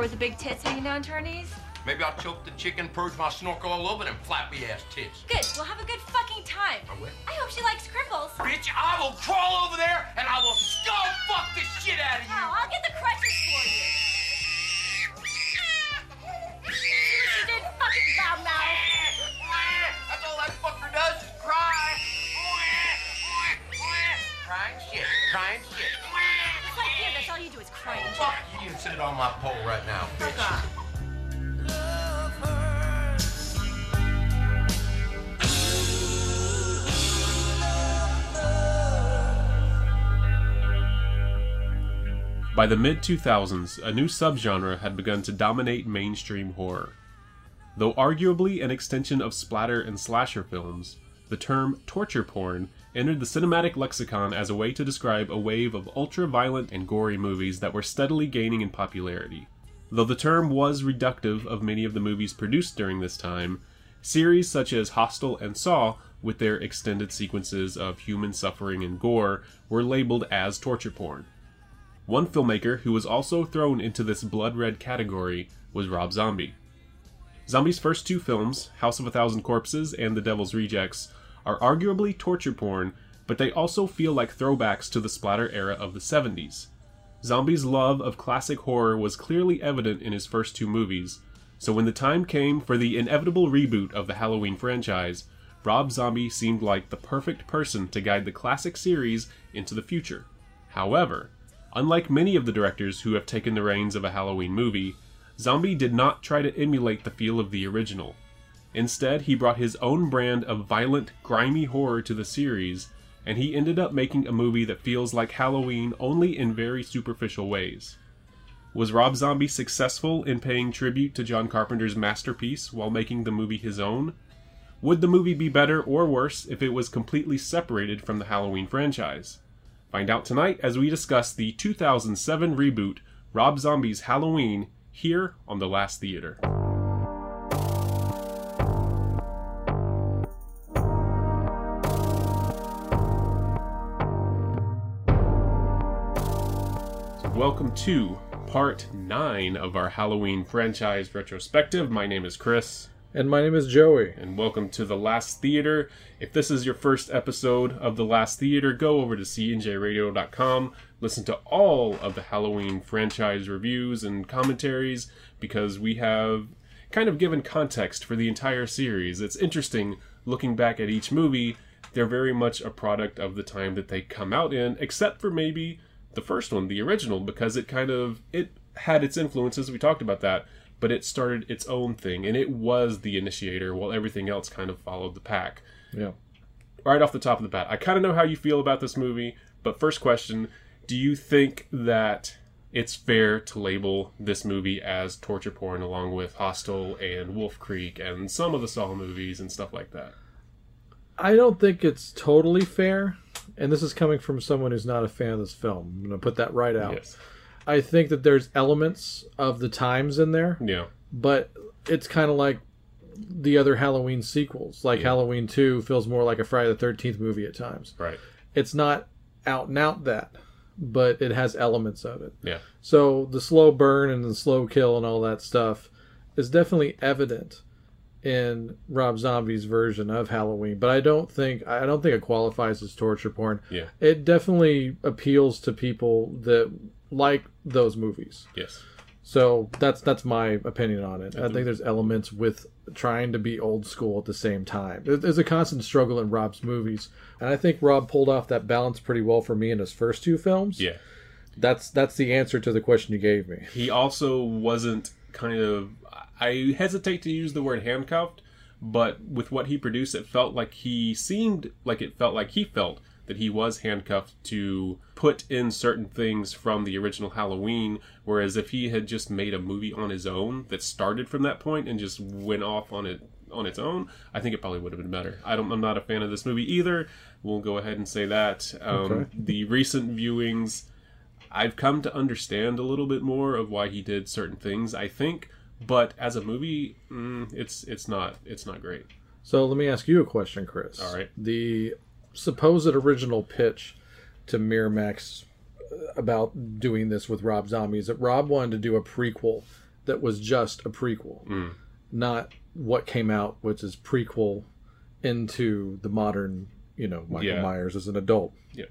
whore with the big tits hanging down to her knees? Maybe I'll choke the chicken, purge my snorkel all over them flappy ass tits. Good, we'll have a good fucking time. I will. I hope she likes cripples. Bitch, I will crawl over there and I will skull fuck the shit out of you. Oh, I'll get the crutches for you. Sit it on my pole right now, bitch. By the mid 2000s, a new subgenre had begun to dominate mainstream horror. Though arguably an extension of splatter and slasher films, the term torture porn entered the cinematic lexicon as a way to describe a wave of ultra violent and gory movies that were steadily gaining in popularity. Though the term was reductive of many of the movies produced during this time, series such as Hostel and Saw, with their extended sequences of human suffering and gore, were labeled as torture porn. One filmmaker who was also thrown into this blood red category was Rob Zombie. Zombie's first two films, House of a Thousand Corpses and The Devil's Rejects, are arguably torture porn, but they also feel like throwbacks to the splatter era of the 70s. Zombie's love of classic horror was clearly evident in his first two movies, so when the time came for the inevitable reboot of the Halloween franchise, Rob Zombie seemed like the perfect person to guide the classic series into the future. However, Unlike many of the directors who have taken the reins of a Halloween movie, Zombie did not try to emulate the feel of the original. Instead, he brought his own brand of violent, grimy horror to the series, and he ended up making a movie that feels like Halloween only in very superficial ways. Was Rob Zombie successful in paying tribute to John Carpenter's masterpiece while making the movie his own? Would the movie be better or worse if it was completely separated from the Halloween franchise? Find out tonight as we discuss the 2007 reboot Rob Zombie's Halloween here on The Last Theater. Welcome to part 9 of our Halloween franchise retrospective. My name is Chris. And my name is Joey. and welcome to the Last Theater. If this is your first episode of the Last Theater, go over to cnjradio.com, listen to all of the Halloween franchise reviews and commentaries because we have kind of given context for the entire series. It's interesting looking back at each movie. They're very much a product of the time that they come out in, except for maybe the first one, the original, because it kind of it had its influences. We talked about that, but it started its own thing, and it was the initiator, while everything else kind of followed the pack. Yeah. Right off the top of the bat, I kind of know how you feel about this movie, but first question: Do you think that it's fair to label this movie as torture porn, along with Hostel and Wolf Creek and some of the Saw movies and stuff like that? I don't think it's totally fair, and this is coming from someone who's not a fan of this film. I'm going to put that right out. Yes. I think that there's elements of the times in there, Yeah. but it's kind of like the other Halloween sequels. Like Yeah. Halloween 2 feels more like a Friday the 13th movie at times. Right. It's not out and out that, but it has elements of it. Yeah. So the slow burn and the slow kill and all that stuff is definitely evident in Rob Zombie's version of Halloween, but I don't think I don't think it qualifies as torture porn. Yeah. It definitely appeals to people that like those movies. Yes. So that's that's my opinion on it. I think there's elements with trying to be old school at the same time. There's a constant struggle in Rob's movies, and I think Rob pulled off that balance pretty well for me in his first two films. Yeah. That's that's the answer to the question you gave me. he also wasn't kind of i hesitate to use the word handcuffed but with what he produced it felt like he seemed like it felt like he felt that he was handcuffed to put in certain things from the original halloween whereas if he had just made a movie on his own that started from that point and just went off on it on its own i think it probably would have been better I don't, i'm not a fan of this movie either we'll go ahead and say that um, Okay. the recent viewings I've come to understand a little bit more of why he did certain things. I think, but as a movie, mm, it's it's not it's not great. So let me ask you a question, Chris. All right. The supposed original pitch to Miramax about doing this with Rob Zombie is that Rob wanted to do a prequel that was just a prequel, Mm. not what came out, which is prequel into the modern, you know, Michael Yeah. Myers as an adult. Yeah.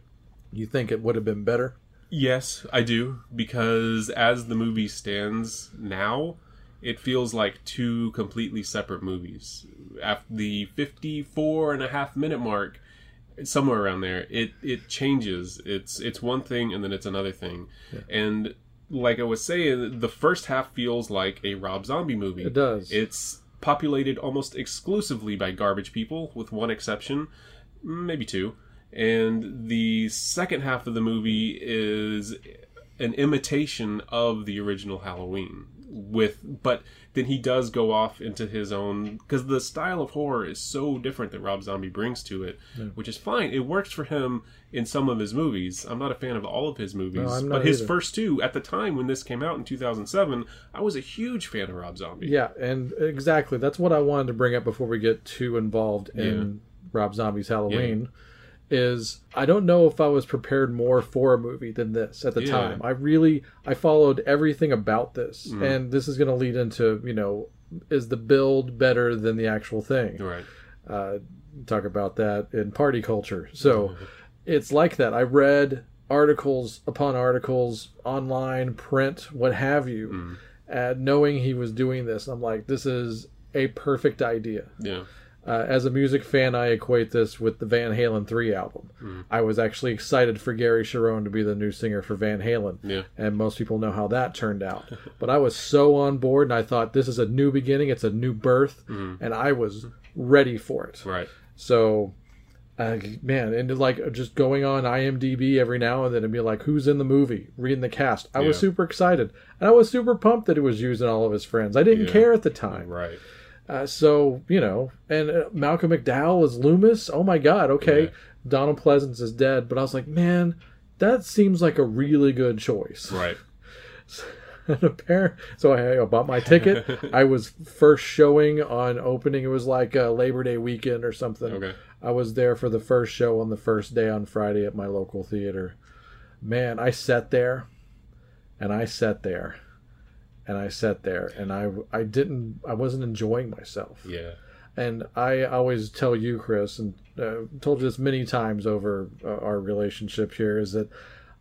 You think it would have been better? Yes, I do because as the movie stands now, it feels like two completely separate movies. At the 54 and a half minute mark, somewhere around there, it it changes. It's it's one thing and then it's another thing. And like I was saying, the first half feels like a Rob Zombie movie. It does. It's populated almost exclusively by garbage people, with one exception, maybe two. And the second half of the movie is an imitation of the original Halloween. With, but then he does go off into his own because the style of horror is so different that Rob Zombie brings to it, which is fine. It works for him in some of his movies. I'm not a fan of all of his movies, No, but his either. first two at the time when this came out in 2007, I was a huge fan of Rob Zombie. Yeah, and exactly. That's what I wanted to bring up before we get too involved in Rob Zombie's Halloween. Is I don't know if I was prepared more for a movie than this at the Yeah. time. I really I followed everything about this, Mm-hmm. and this is going to lead into you know is the build better than the actual thing? Right. uh, talk about that in party culture. So it's like that. I read articles upon articles online, print, what have you, uh, knowing he was doing this. I'm like, this is a perfect idea. Yeah. Uh, as a music fan, I equate this with the Van Halen 3 album. I was actually excited for Gary Cherone to be the new singer for Van Halen. Yeah. And most people know how that turned out. but I was so on board, and I thought this is a new beginning, it's a new birth, and I was ready for it. Right. So, uh, man, and like just going on IMDb every now and then and be like, who's in the movie? Reading the cast. I was super excited. And I was super pumped that he was using all of his friends. I didn't Yeah. care at the time. Right. Uh, so, you know, and uh, Malcolm McDowell is Loomis. Oh my God, okay. Yeah. Donald Pleasence is dead. But I was like, man, that seems like a really good choice. Right. And appar- so I, I bought my ticket. I was first showing on opening. It was like a Labor Day weekend or something. Okay. I was there for the first show on the first day on Friday at my local theater. Man, I sat there and I sat there and I sat there and I I didn't I wasn't enjoying myself. Yeah. And I always tell you, Chris, and uh, told you this many times over uh, our relationship here, is that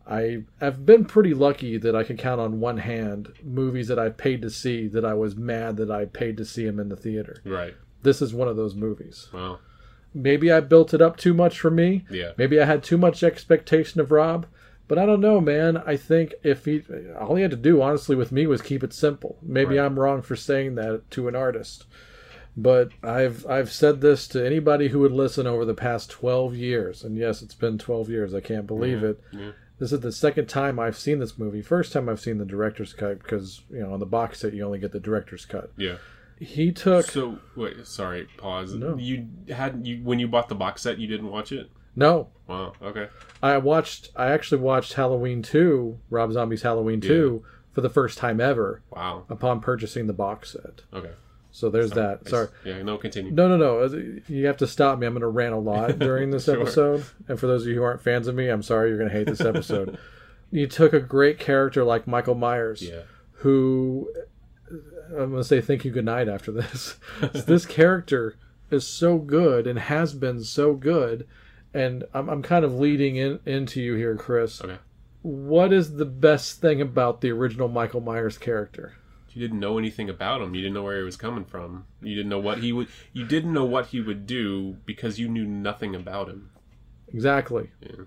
I have been pretty lucky that I can count on one hand movies that I paid to see that I was mad that I paid to see them in the theater. Right. This is one of those movies. Wow. Maybe I built it up too much for me. Yeah. Maybe I had too much expectation of Rob. But I don't know, man. I think if he, all he had to do, honestly, with me was keep it simple. Maybe Right. I'm wrong for saying that to an artist, but I've I've said this to anybody who would listen over the past 12 years, and yes, it's been 12 years. I can't believe mm-hmm. it. yeah. This is the second time I've seen this movie. First time I've seen the director's cut because you know on the box set you only get the director's cut. Yeah. He took So wait, sorry, pause. No. You had you when you bought the box set, you didn't watch it. No. Wow. Okay. I watched. I actually watched Halloween two, Rob Zombie's Halloween two, for the first time ever Wow. upon purchasing the box set. Okay. So there's that. Sorry. Yeah. No. Continue. No, no, no. Uh, you have to stop me. I'm going to rant a lot during this Sure. episode. And for those of you who aren't fans of me, I'm sorry. You're going to hate this episode. you took a great character like Michael Myers, Yeah. who I'm going to say thank you, good night after this. this character is so good and has been so good. And I'm, I'm kind of leading in, into you here, Chris. Okay. What is the best thing about the original Michael Myers character? You didn't know anything about him. You didn't know where he was coming from. You didn't know what he would. You didn't know what he would do because you knew nothing about him. Exactly. Yeah.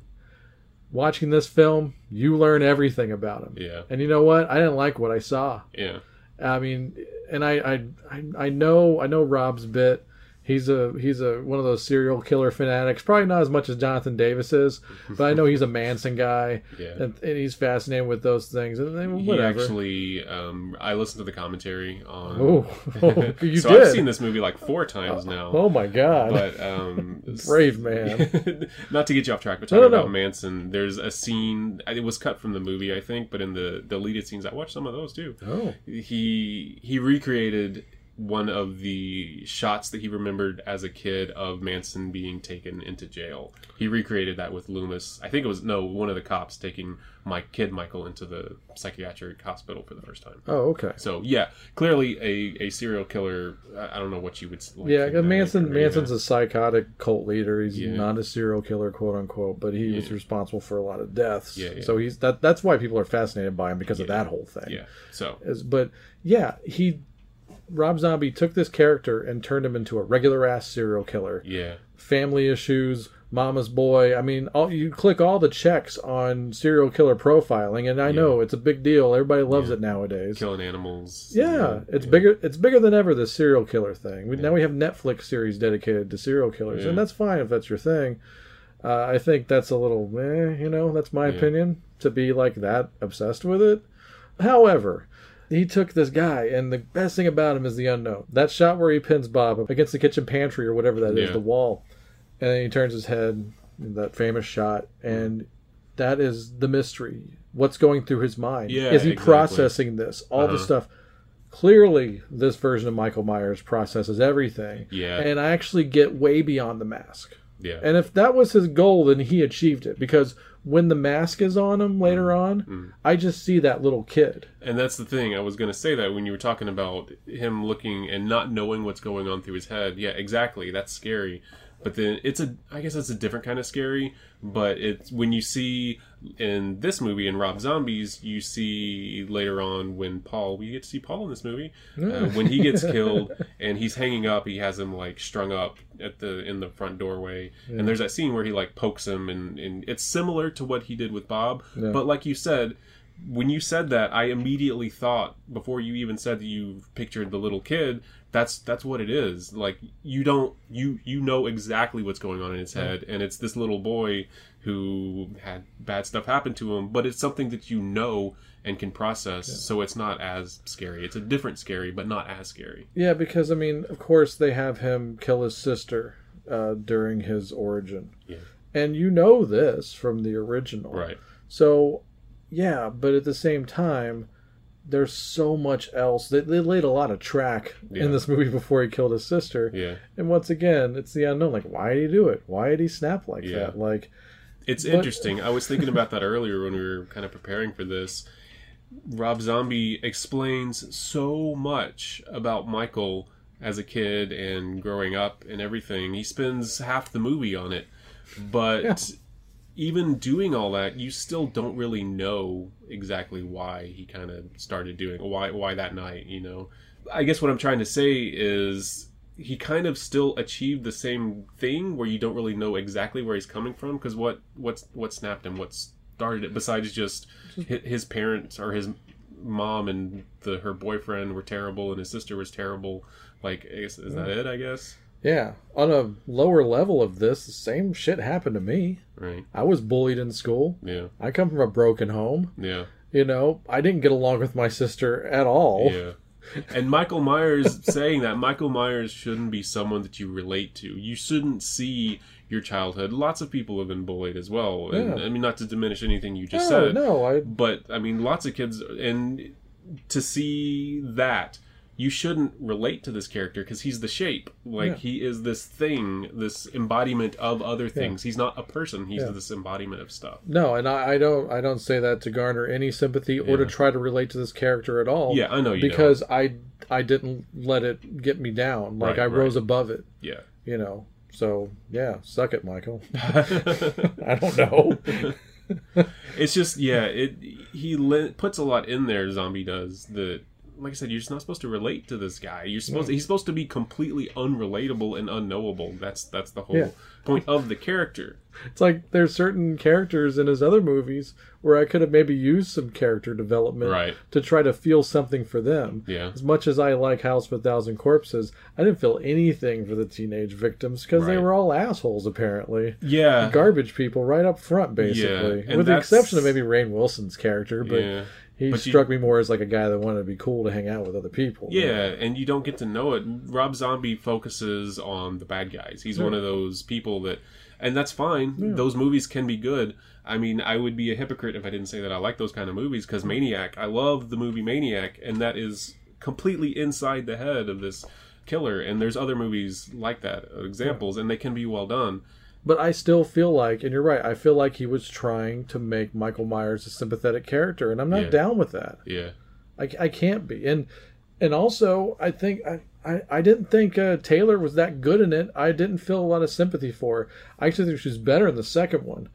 Watching this film, you learn everything about him. Yeah. And you know what? I didn't like what I saw. Yeah. I mean, and I, I, I, I know, I know Rob's bit. He's a he's a one of those serial killer fanatics. Probably not as much as Jonathan Davis is, but I know he's a Manson guy, Yeah. and, and he's fascinated with those things. And then He whatever. actually, um, I listened to the commentary on. oh, oh, you so did. I've seen this movie like four times now. Oh my god, But um, brave man. not to get you off track, but talking no, no. about Manson, there's a scene. It was cut from the movie, I think, but in the deleted scenes, I watched some of those too. Oh, He he recreated one of the shots that he remembered as a kid of Manson being taken into jail. He recreated that with Loomis. I think it was no one of the cops taking my kid Michael into the psychiatric hospital for the first time. Oh, okay. So yeah, clearly a, a serial killer. I don't know what you would. Like, Yeah, Manson. Manson's a psychotic cult leader. He's Yeah. not a serial killer, quote unquote, but he was responsible for a lot of deaths. Yeah, yeah. So he's that. That's why people are fascinated by him because of that whole thing. Yeah. So Is- but yeah, he Rob Zombie took this character and turned him into a regular ass serial killer. yeah, Family issues, mama's boy. I mean, all, you click all the checks on serial killer profiling, and I know it's a big deal. Everybody loves Yeah. it nowadays. killing animals. Yeah, it's yeah. bigger. It's bigger than ever. This serial killer thing. We, Now we have Netflix series dedicated to serial killers, Yeah. and that's fine if that's your thing. Uh, I think that's a little, eh, you know, that's my Yeah. opinion. To be like that obsessed with it. However, he took this guy, and the best thing about him is the unknown. That shot where he pins Bob against the kitchen pantry or whatever that is, Yeah. the wall, and then he turns his head. That famous shot, and that is the mystery. What's going through his mind? Yeah, is he exactly. processing this? All the Uh-huh. stuff. Clearly, this version of Michael Myers processes everything. Yeah. And I actually get way beyond the mask. Yeah. And if that was his goal, then he achieved it. Because when the mask is on him later Mm-hmm. on, I just see that little kid. And that's the thing. I was going to say that when you were talking about him looking and not knowing what's going on through his head. Yeah, exactly. That's scary. But then it's a, I guess it's a different kind of scary. But it's when you see in this movie in Rob Zombies, you see later on when Paul, we get to see Paul in this movie uh, when he gets killed and he's hanging up. He has him like strung up at the in the front doorway, and there's that scene where he like pokes him, and, and it's similar to what he did with Bob. Yeah. But like you said, when you said that, I immediately thought before you even said that you pictured the little kid. That's that's what it is. Like you don't you you know exactly what's going on in his head, and it's this little boy who had bad stuff happen to him, but it's something that you know and can process, so it's not as scary. It's a different scary, but not as scary. Yeah, because, I mean, of course, they have him kill his sister uh, during his origin. Yeah. And you know this from the original. Right. So, yeah, but at the same time, there's so much else. They, they laid a lot of track Yeah. in this movie before he killed his sister. Yeah. And once again, it's the unknown. Like, why did he do it? Why did he snap like Yeah. that? Like, It's But- interesting. I was thinking about that earlier when we were kind of preparing for this. Rob Zombie explains so much about Michael as a kid and growing up and everything. He spends half the movie on it. But. Even doing all that, you still don't really know exactly why he kind of started doing why why that night, you know. I guess what I'm trying to say is he kind of still achieved the same thing where you don't really know exactly where he's coming from because what what's what snapped him what started it besides just his parents or his mom and the her boyfriend were terrible and his sister was terrible. Like is, is that it i guess yeah, on a lower level of this, the same shit happened to me. right I was bullied in school. yeah I come from a broken home. yeah You know, I didn't get along with my sister at all. Yeah. And Michael Myers saying that Michael Myers shouldn't be someone that you relate to. You shouldn't see your childhood. Lots of people have been bullied as well. And Yeah. I mean not to diminish anything you just no, said. no, I But I mean lots of kids and to see that you shouldn't relate to this character because he's the shape. Like Yeah. he is this thing, this embodiment of other things. He's not a person. He's Yeah. this embodiment of stuff. no, and I, I don't I don't say that to garner any sympathy or to try to relate to this character at all. Yeah, I know you because I I didn't let it get me down. Like Right, I rose right. above it. Yeah. You know. So yeah, suck it, Michael. I don't know. it's just yeah it he li- puts a lot in there zombie does that like i said you're just not supposed to relate to this guy you're supposed he's supposed to be completely unrelatable and unknowable that's that's the whole Yeah. point of the character It's like there's certain characters in his other movies where I could have maybe used some character development Right. to try to feel something for them. Yeah. As much as I like House of a Thousand Corpses, I didn't feel anything for the teenage victims because they were all assholes apparently. yeah Garbage people right up front, basically. and With the exception of maybe Rainn Wilson's character, but yeah he But you- struck me more as like a guy that wanted to be cool to hang out with other people. yeah and you don't get to know it rob zombie focuses on the bad guys he's one of those people that and that's fine those movies can be good i mean i would be a hypocrite if i didn't say that i like those kind of movies because maniac i love the movie maniac and that is completely inside the head of this killer. And there's other movies like that, uh, examples, and they can be well done. But I still feel like, and you're right, I feel like he was trying to make Michael Myers a sympathetic character, and I'm not Yeah. down with that. Yeah. I, I can't be. And and also, I think I, I, I didn't think uh, Taylor was that good in it. I didn't feel a lot of sympathy for her. I actually think she's better in the second one.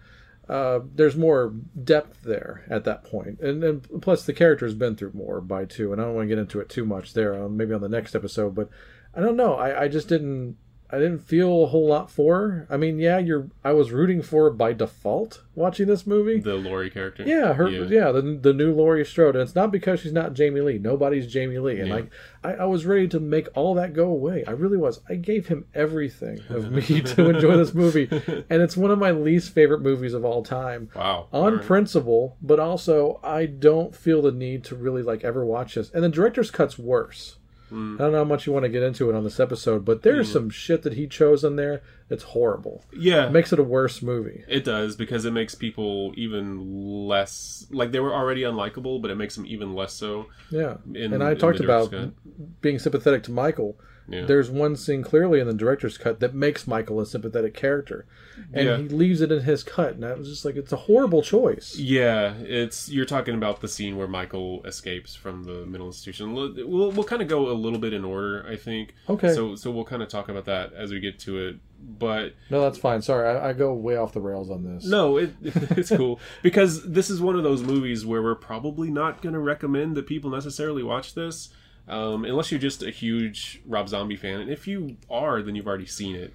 Uh, there's more depth there at that point, and, and plus the character's been through more by two, and I don't want to get into it too much there. Uh, maybe on the next episode, but I don't know. I, I just didn't. I didn't feel a whole lot for her. I mean, yeah, you're. I was rooting for by default watching this movie. The Laurie character. Yeah, her. Yeah, the, the new Laurie Strode, and it's not because she's not Jamie Lee. Nobody's Jamie Lee, and Yeah. like I, I was ready to make all that go away. I really was. I gave him everything of me to enjoy this movie, and it's one of my least favorite movies of all time. Wow. On right. principle, but also I don't feel the need to really like ever watch this. And the director's cut's worse. Hmm. I don't know how much you want to get into it on this episode, but there's some shit that he chose in there that's horrible. Yeah. It makes it a worse movie. It does because it makes people even less like they were already unlikable, but it makes them even less so. Yeah, In- and I talked about being sympathetic to Michael. Yeah. There's one scene clearly in the director's cut that makes Michael a sympathetic character, and Yeah. he leaves it in his cut, and I was just like, it's a horrible choice. Yeah, it's you're talking about the scene where Michael escapes from the mental institution. We'll we'll, we'll kind of go a little bit in order, I think. Okay. So so we'll kind of talk about that as we get to it. But No, that's fine. Sorry, I, I go way off the rails on this. no, it it's cool because this is one of those movies where we're probably not going to recommend that people necessarily watch this. Um, unless you're just a huge Rob Zombie fan, and if you are, then you've already seen it.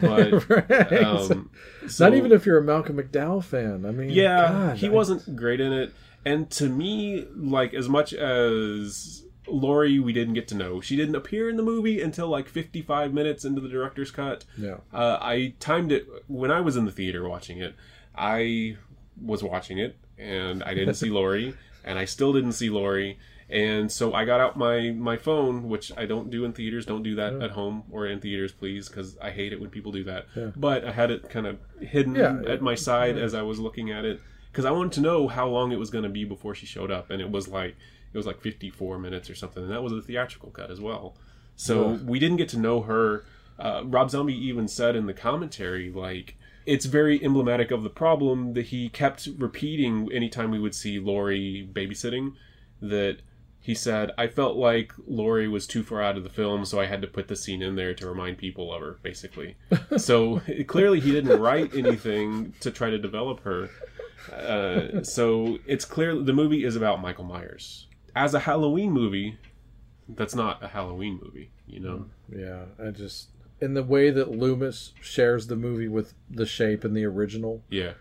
But Right. um, so- Not even if you're a Malcolm McDowell fan. I mean, Yeah, God, he I- wasn't great in it. And to me, like as much as Laurie, we didn't get to know. She didn't appear in the movie until like 55 minutes into the director's cut. Yeah. Uh, I timed it when I was in the theater watching it. I was watching it and I didn't see Laurie, and I still didn't see Laurie. And so I got out my my phone, which I don't do in theaters. Don't do that at home or in theaters, please, because I hate it when people do that. But I had it kind of hidden Yeah. at my side as I was looking at it because I wanted to know how long it was going to be before she showed up, and it was like it was like 54 minutes or something, and that was a theatrical cut as well. So we didn't get to know her. Uh, Rob Zombie even said in the commentary, like it's very emblematic of the problem that he kept repeating anytime we would see Laurie babysitting. That he said, I felt like Laurie was too far out of the film, so I had to put the scene in there to remind people of her, basically. so clearly he didn't write anything to try to develop her. Uh, so it's clear the movie is about Michael Myers. As a Halloween movie, that's not a Halloween movie, you know? Yeah, I just in the way that Loomis shares the movie with the shape in the original. Yeah.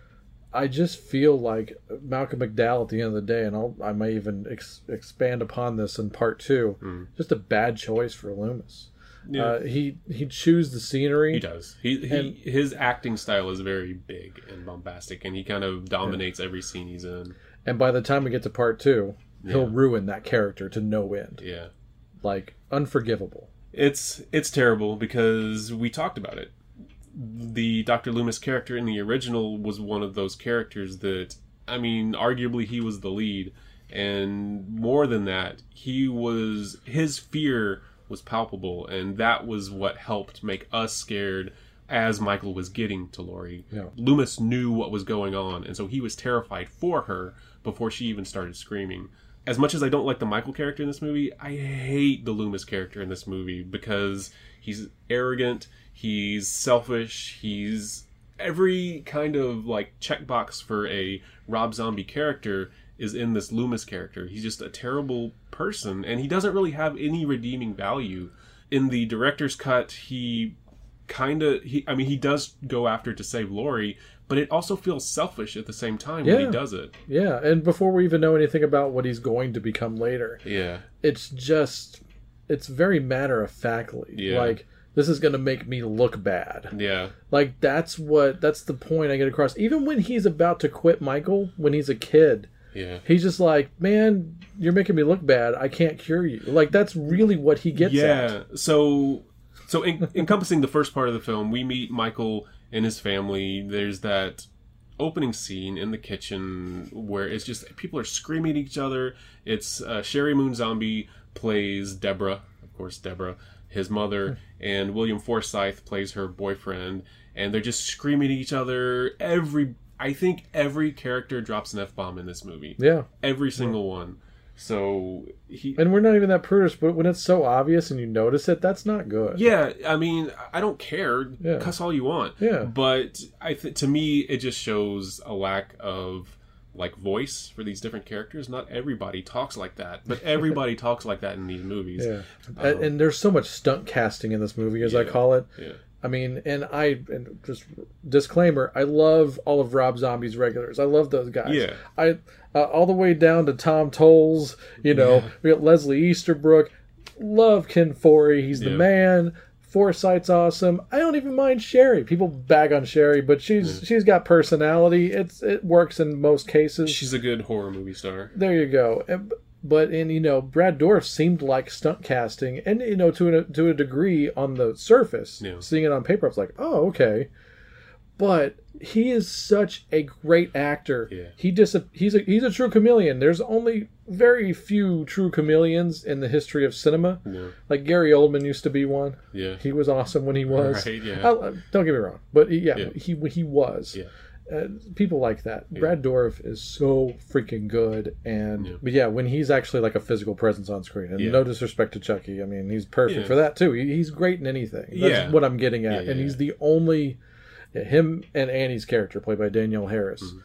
I just feel like Malcolm McDowell at the end of the day, and I'll, I may even ex- expand upon this in part two. Just a bad choice for Loomis. Yeah. Uh, he he chews the scenery. He does. He, he his acting style is very big and bombastic, and he kind of dominates every scene he's in. And by the time we get to part two, he'll ruin that character to no end. Yeah, Like unforgivable. it's it's terrible because we talked about it. The Doctor Loomis character in the original was one of those characters that I mean, arguably he was the lead, and more than that, he was his fear was palpable, and that was what helped make us scared as Michael was getting to Laurie. Yeah. Loomis knew what was going on, and so he was terrified for her before she even started screaming. As much as I don't like the Michael character in this movie, I hate the Loomis character in this movie because he's arrogant, he's selfish, he's every kind of like checkbox for a Rob Zombie character is in this Loomis character. He's just a terrible person and he doesn't really have any redeeming value. In the director's cut, he kind of he I mean he does go after to save Laurie, but it also feels selfish at the same time when Yeah. he does it. Yeah, and before we even know anything about what he's going to become later, Yeah. it's just it's very matter of factly. Yeah. Like this is going to make me look bad. Yeah. Like that's what that's the point I get across. Even when he's about to quit Michael when he's a kid, Yeah. he's just like, "Man, you're making me look bad. I can't cure you." Like that's really what he gets at. yeah so so en- encompassing the first part of the film we meet michael and his family there's that opening scene in the kitchen where it's just people are screaming at each other. It's uh, Sheri Moon Zombie plays Deborah, course, Deborah, his mother, hmm. and William Forsythe plays her boyfriend, and they're just screaming at each other. Every I think every character drops an f bomb in this movie. Yeah. Every single one. So he And we're not even that prudish, but when it's so obvious and you notice it, that's not good. Yeah, I mean, I don't care. Yeah. Cuss all you want. Yeah. But I th- to me, it just shows a lack of like voice for these different characters. Not everybody talks like that, but everybody talks like that in these movies. Yeah. and, and there's so much stunt casting in this movie, as I Um, call it. Yeah. I mean, and I and just disclaimer, I love all of Rob Zombie's regulars. I love those guys. Yeah. I uh, all the way down to Tom Towles. You know, we got Leslie Easterbrook. Love Ken Foree. He's the man. Forsythe's awesome. I don't even mind Sheri. People bag on Sheri, but she's she's got personality. It's it works in most cases. She's a good horror movie star. There you go. Eh, and- But in you know, Brad Dourif seemed like stunt casting, and you know, to a, to a degree on the surface, Yeah. seeing it on paper, I was like, oh, okay. But he is such a great actor. Yeah. He just he's a he's a true chameleon. There's only very few true chameleons in the history of cinema. Yeah. Like Gary Oldman used to be one. Yeah. He was awesome when he was. Right, yeah. I- don't get me wrong, but he- yeah, Yeah. he he was. Yeah. Uh, people like that. Brad Dourif is so freaking good, and Yeah. but yeah, when he's actually like a physical presence on screen, and Yeah. no disrespect to Chucky, I mean he's perfect Yeah. for that too. He, he's great in anything. That's Yeah. what I'm getting at, Yeah, yeah, and he's yeah. the only yeah, him and Annie's character played by Danielle Harris. Mm-hmm.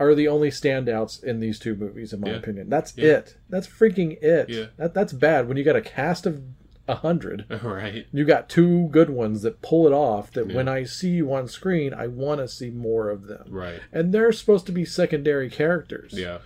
Are the only standouts in these two movies, in my Yeah. opinion. That's Yeah. it. That's freaking it. Yeah. That that's bad when you got a cast of a hundred right. you got two good ones that pull it off that Yeah. when i see you on screen i want to see more of them Right. and they're supposed to be secondary characters Yeah.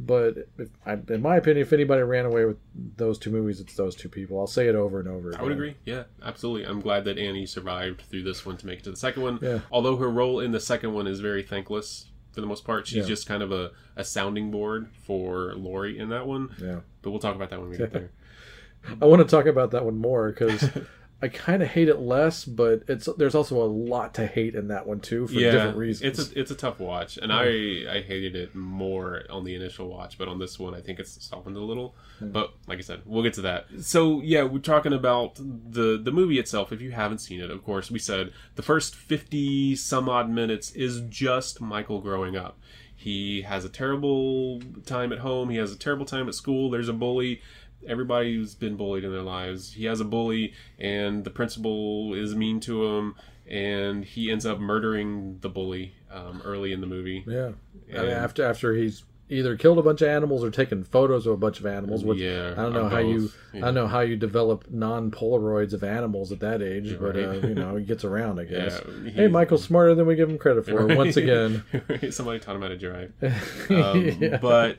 But if, in my opinion if anybody ran away with those two movies it's those two people i'll say it over and over I would agree. Yeah, absolutely. I'm glad that Annie survived through this one to make it to the second one. Yeah. Although her role in the second one is very thankless for the most part. She's Yeah. just kind of a, a sounding board for Laurie in that one. yeah But we'll talk about that when we get there. i want to talk about that one more because i kind of hate it less but it's there's also a lot to hate in that one too for different reasons It's a it's a tough watch, and I I hated it more on the initial watch, but on this one I think it's softened a little. Hmm. But like I said, we'll get to that. So yeah, we're talking about the the movie itself. If you haven't seen it, of course, we said the first fifty some odd minutes is just Michael growing up. He has a terrible time at home. He has a terrible time at school. There's a bully. Everybody's been bullied in their lives. He has a bully, and the principal is mean to him, and he ends up murdering the bully um, early in the movie. yeah I mean, after after he's either killed a bunch of animals or taken photos of a bunch of animals which Yeah, i don't know how you both, i don't know how you develop non-polaroids of animals at that age but uh, you know he gets around i guess Yeah, hey michael's smarter than we give him credit for once again somebody taught him how to drive. Um, Yeah. But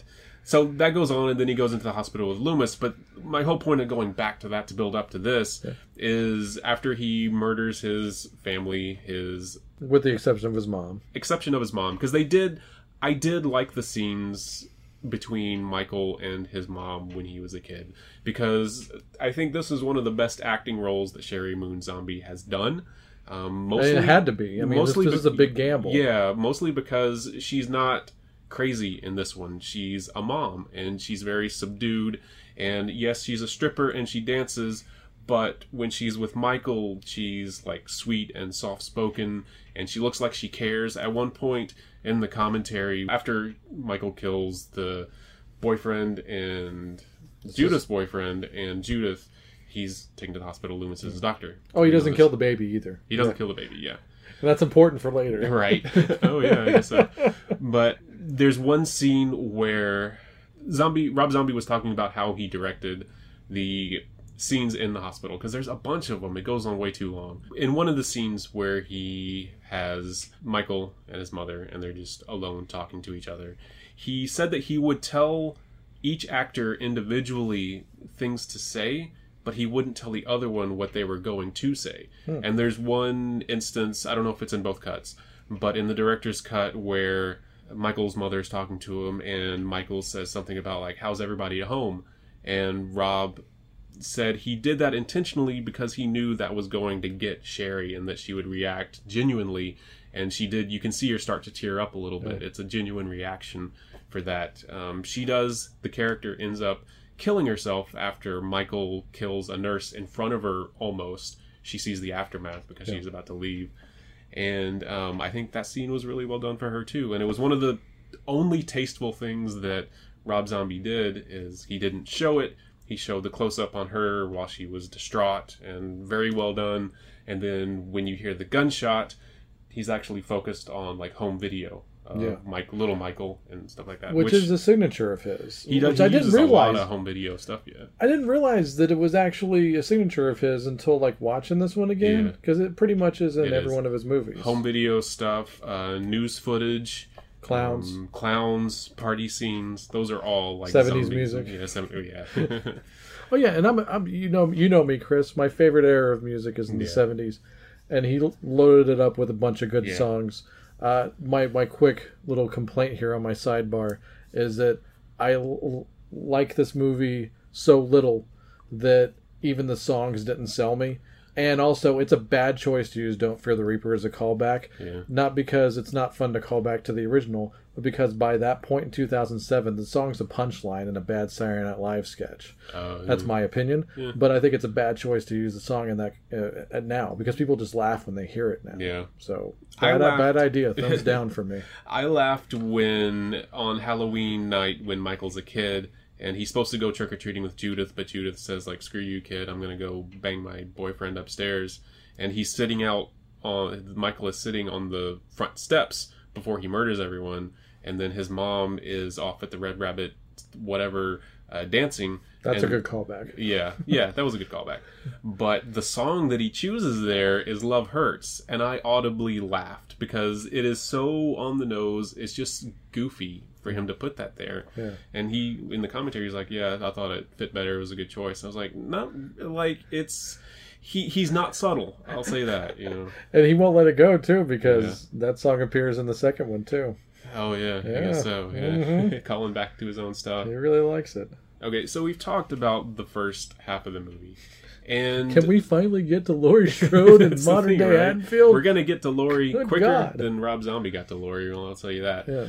so that goes on, and then he goes into the hospital with Loomis. But my whole point of going back to that to build up to this is after he murders his family, his with the exception of his mom exception of his mom, because they did, I did like the scenes between Michael and his mom when he was a kid, because I think this is one of the best acting roles that Sheri Moon Zombie has done. Um, mostly, it had to be i mean this, this be- is a big gamble Yeah, mostly because she's not crazy in this one. She's a mom and she's very subdued. And yes, she's a stripper and she dances, but when she's with Michael, she's like sweet and soft spoken and she looks like she cares. At one point in the commentary, after Michael kills the boyfriend and Judith's boyfriend and Judith, he's taken to the hospital. Loomis is his doctor. oh he doesn't Loomis- kill the baby either He doesn't kill the baby, yeah. that's important for later Right. Oh yeah, I guess so. But there's one scene where Zombie Rob Zombie was talking about how he directed the scenes in the hospital because there's a bunch of them. It goes on way too long. In one of the scenes where he has Michael and his mother and they're just alone talking to each other, he said that he would tell each actor individually things to say, but he wouldn't tell the other one what they were going to say. Hmm. And there's one instance, I don't know if it's in both cuts, but in the director's cut where Michael's mother's talking to him and Michael says something about like how's everybody at home and Rob said he did that intentionally because he knew that was going to get Sheri and that she would react genuinely and she did. You can see her start to tear up a little bit. It's a genuine reaction for that. Um, she does. The character ends up killing herself after Michael kills a nurse in front of her. Almost, she sees the aftermath because she's about to leave, and um, I think that scene was really well done for her too. And it was one of the only tasteful things that Rob Zombie did is he didn't show it. He showed the close up on her while she was distraught and very well done. And then when you hear the gunshot, he's actually focused on like home video. Uh, Yeah. Mike, little Michael, and stuff like that. which, is a signature of his. he does. which He I didn't uses a lot realize. of home video stuff. Yeah, I didn't realize that it was actually a signature of his until like watching this one again Yeah. because it pretty much is in It every is. one of his movies. home video stuff, uh, news footage, Clowns. um, clowns, party scenes. Those are all like 70s music. Yeah, 70, yeah. Oh yeah, and I'm, I'm you know you know me, Chris. My favorite era of music is in the Yeah. '70s, and he loaded it up with a bunch of good Yeah. songs. Uh, my my quick little complaint here on my sidebar is that I l- like this movie so little that even the songs didn't sell me. And also, it's a bad choice to use "Don't Fear the Reaper" as a callback. Yeah. Not because it's not fun to call back to the original, but because by that point in 2007, the song's a punchline in a bad Saturday Night Live sketch. Uh, That's my opinion, but I think it's a bad choice to use the song in that uh, now because people just laugh when they hear it now. yeah. So I bad, laughed- bad idea. Thumbs down for me. I laughed when on Halloween night when Michael's a kid and he's supposed to go trick or treating with Judith, but Judith says like, "Screw you, kid! I'm gonna go bang my boyfriend upstairs." And he's sitting out on Michael is sitting on the front steps before he murders everyone, and then his mom is off at the Red Rabbit, whatever, uh, dancing. That's a good callback. yeah, yeah, that was a good callback. But the song that he chooses there is Love Hurts, and I audibly laughed because it is so on the nose. It's just goofy for him to put that there. Yeah. And he, in the commentary, he's like, Yeah, I thought it fit better. It was a good choice. I was like, No, like, it's. He, he's not subtle. I'll say that, you know. And he won't let it go too because that song appears in the second one too. Oh yeah, I guess so. Yeah, Mhm. calling back to his own stuff. He really likes it. Okay, so we've talked about the first half of the movie, and Can we finally get to Laurie Strode in modern thing, day right? Haddonfield? We're gonna get to Laurie Good quicker God. than Rob Zombie got to Laurie. Well, I'll tell you that. Yeah.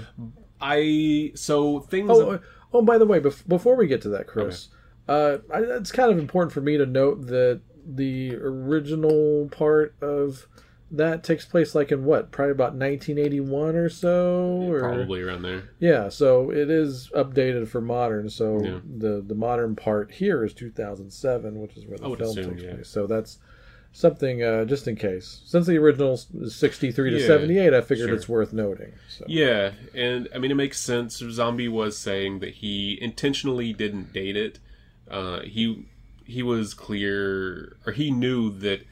I so things. Oh, uh, oh, by the way, bef- before we get to that, Chris, uh, I, it's kind of important for me to note that the original part of that takes place like in what, probably about 1981 or so, or probably around there. yeah. So it is updated for modern. So Yeah. the the modern part here is 2007, which is where the film assume, takes yeah. place. So that's something uh, just in case. Since the original is 63 to Yeah, 78, I figured sure. it's worth noting. So. Yeah, and I mean it makes sense. Zombie was saying that he intentionally didn't date it. Uh, he he was clear, or he knew that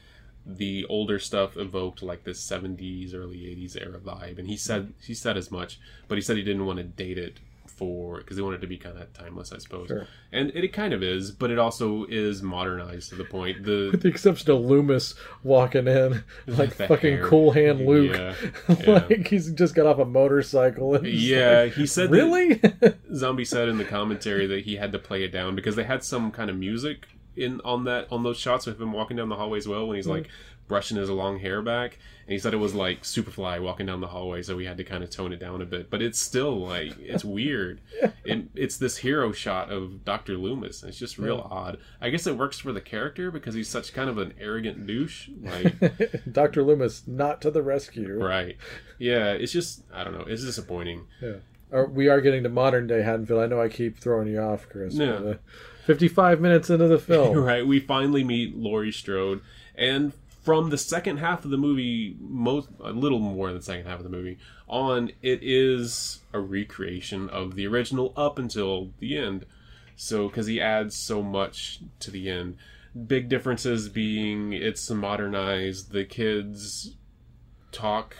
the older stuff evoked like this 70s early 80s era vibe and he said mm-hmm. he said as much but he said he didn't want to date it for because he wanted it to be kind of timeless i suppose Sure. and it, it kind of is but it also is modernized to the point the With the exception of Loomis walking in like fucking hair. cool hand Luke, Yeah, yeah. like he's just got off a motorcycle. And yeah like, he said really? Zombie said in the commentary that he had to play it down because they had some kind of music in on that on those shots of him walking down the hallway as well when he's like brushing his long hair back and he said it was like Superfly walking down the hallway so we had to kind of tone it down a bit but it's still like it's weird it, it's this hero shot of Dr. Loomis it's just real odd I guess it works for the character because he's such kind of an arrogant douche like Dr. Loomis not to the rescue. right yeah it's just I don't know it's disappointing Yeah. We are getting to modern day Haddonfield. I know I keep throwing you off, Chris. No. but, uh, 55 minutes into the film. right we finally meet laurie strode and from the second half of the movie most a little more than the second half of the movie on it is a recreation of the original up until the end so because he adds so much to the end big differences being it's modernized the kids talk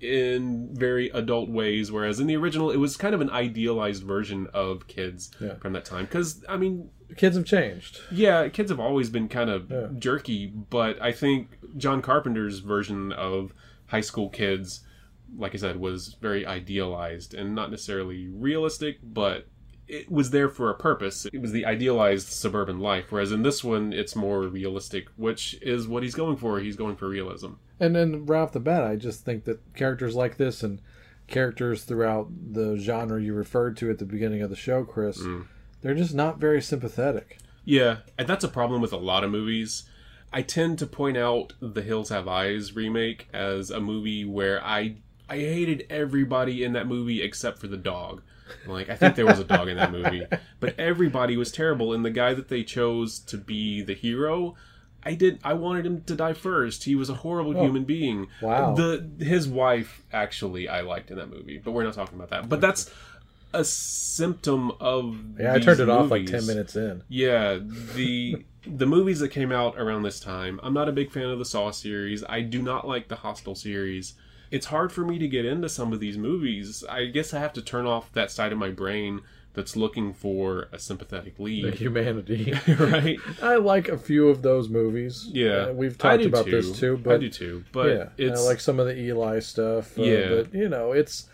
in very adult ways whereas in the original it was kind of an idealized version of kids Yeah. from that time because i mean Kids have changed. yeah, kids have always been kind of Yeah. jerky, but I think John Carpenter's version of high school kids, like I said, was very idealized and not necessarily realistic, but it was there for a purpose. It was the idealized suburban life, whereas in this one, it's more realistic, which is what he's going for. He's going for realism. And then right off the bat, I just think that characters like this and characters throughout the genre you referred to at the beginning of the show, Chris, mm. they're just not very sympathetic. Yeah, and that's a problem with a lot of movies. I tend to point out The Hills Have Eyes remake as a movie where I I hated everybody in that movie except for the dog. Like I think there was a dog in that movie, but everybody was terrible and the guy that they chose to be the hero, I did I wanted him to die first. He was a horrible oh. human being. Oh, wow. The his wife actually I liked in that movie, but we're not talking about that. But that's a symptom of Yeah, I turned it off like 10 minutes in. Yeah, the the movies that came out around this time. I'm not a big fan of the Saw series. I do not like the Hostel series. It's hard for me to get into some of these movies. I guess I have to turn off that side of my brain that's looking for a sympathetic lead. The humanity. right? I like a few of those movies. Yeah. Uh, we've talked about this too, but I do too. But yeah, it's I like some of the Eli stuff. Uh, Yeah. but you know, it's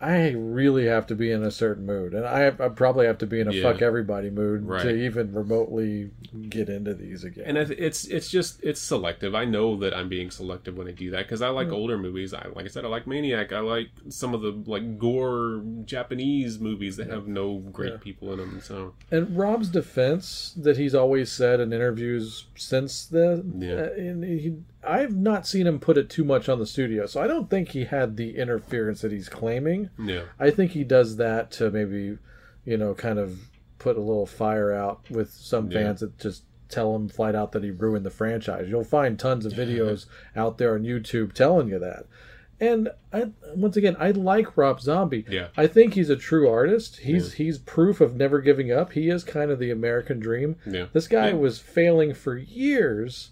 I really have to be in a certain mood, and I, I probably have to be in a Yeah. fuck everybody mood Right. to even remotely get into these again. and it's it's just it's selective. I know that I'm being selective when I do that because I like older movies. I like I said, I like Maniac. I like some of the like gore Japanese movies that have no great Yeah. people in them. So And Rob's defense that he's always said in interviews since then, Yeah. uh, and he, I've not seen him put it too much on the studio, so I don't think he had the interference that he's claiming. yeah, I think he does that to maybe, you know, kind of put a little fire out with some Yeah. fans that just tell him flat out that he ruined the franchise. You'll find tons of videos out there on YouTube telling you that. And I, once again, I like Rob Zombie. Yeah. I think he's a true artist. He's he's proof of never giving up. He is kind of the American dream. yeah. This guy Yeah. was failing for years,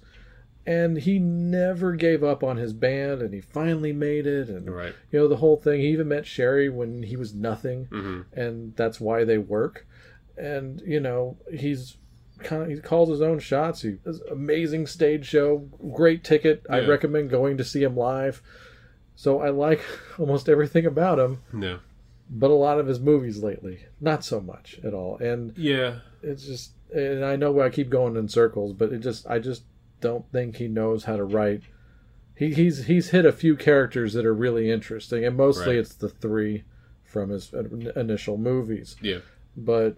and he never gave up on his band, and he finally made it. And Right. you know the whole thing. He even met Sheri when he was nothing, hmm and that's why they work. And you know he's kind of he calls his own shots. He has amazing stage show, great ticket. I recommend going to see him live. So I like almost everything about him, Yeah. but a lot of his movies lately, not so much at all. And Yeah. it's just and I know I keep going in circles, but it just I just don't think he knows how to write. He, he's he's hit a few characters that are really interesting, and mostly Right. it's the three from his initial movies. Yeah. But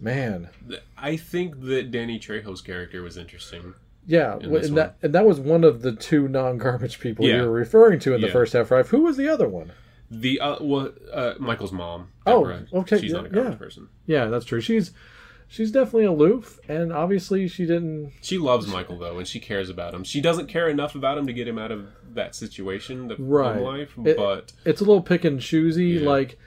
man, I think that Danny Trejo's character was interesting. yeah, In and that and that was one of the two non-garbage people Yeah. you were referring to in the first half. Right? Who was the other one? The uh, well, uh, Michael's mom. Oh, Deborah, okay, She's not a garbage yeah. person. Yeah, that's true. She's she's definitely aloof, and obviously she didn't. She loves Michael though, and she cares about him. She doesn't care enough about him to get him out of that situation, the Right. life. It- but It's a little pick and choosy. Yeah. Like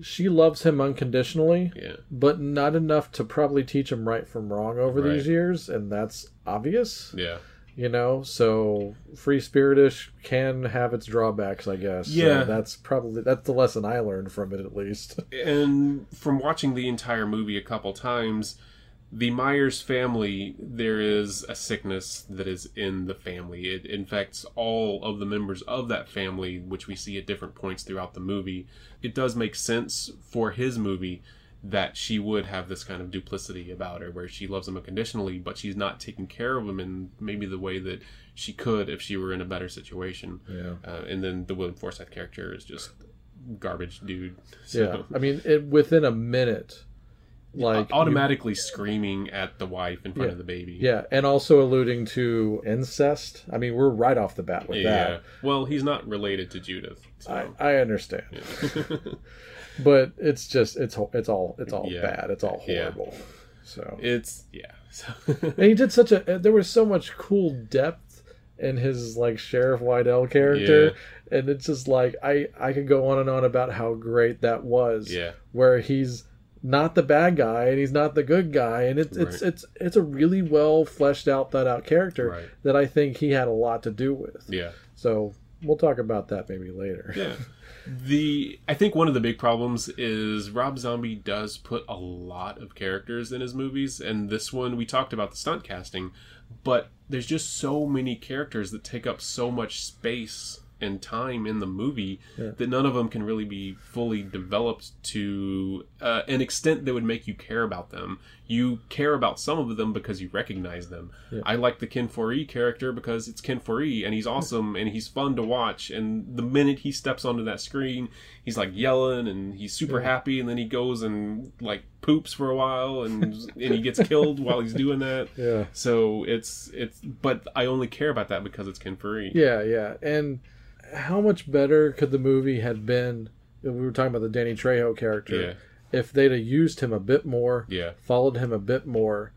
she loves him unconditionally. yeah, but not enough to probably teach him right from wrong over Right. these years, and that's obvious, yeah, you know. So free spiritish can have its drawbacks, I guess. So Yeah. that's probably that's the lesson I learned from it, at least. and from watching the entire movie a couple times, the Myers family, there is a sickness that is in the family. It infects all of the members of that family, which we see at different points throughout the movie. It does make sense for his movie that she would have this kind of duplicity about her, where she loves him unconditionally, but she's not taking care of him in maybe the way that she could if she were in a better situation. Yeah. Uh, and then the William Forsythe character is just garbage dude. Yeah, I mean, it within a minute, like you- automatically screaming at the wife in front Yeah. of the baby. yeah, and also alluding to incest. I mean, we're right off the bat with Yeah. that. Well, he's not related to Judith. So. I understand, but it's just it's it's all it's all Yeah. bad. It's all Yeah. horrible. So it's yeah. So And he did such a. There was so much cool depth in his like Sheriff Wydell character, and it's just like I I could go on and on about how great that was. yeah. Where he's not the bad guy and he's not the good guy, and it's it's Right. it's it's a really well fleshed out, thought out character Right. that I think he had a lot to do with. Yeah. So we'll talk about that maybe later. Yeah. The I think one of the big problems is Rob Zombie does put a lot of characters in his movies, and this one we talked about the stunt casting, but there's just so many characters that take up so much space and time in the movie that none of them can really be fully developed to uh, an extent that would make you care about them. You care about some of them because you recognize them. I like the Ken Foree character because it's Ken Foree and he's awesome and he's fun to watch. And the minute he steps onto that screen, he's like yelling and he's super happy, and then he goes and like poops for a while and and he gets killed while he's doing that. Yeah. So it's it's but I only care about that because it's Ken Foree. Yeah, yeah. And how much better could the movie have been? We were talking about the Danny Trejo character. Yeah. If they'd have used him a bit more, Yeah. followed him a bit more,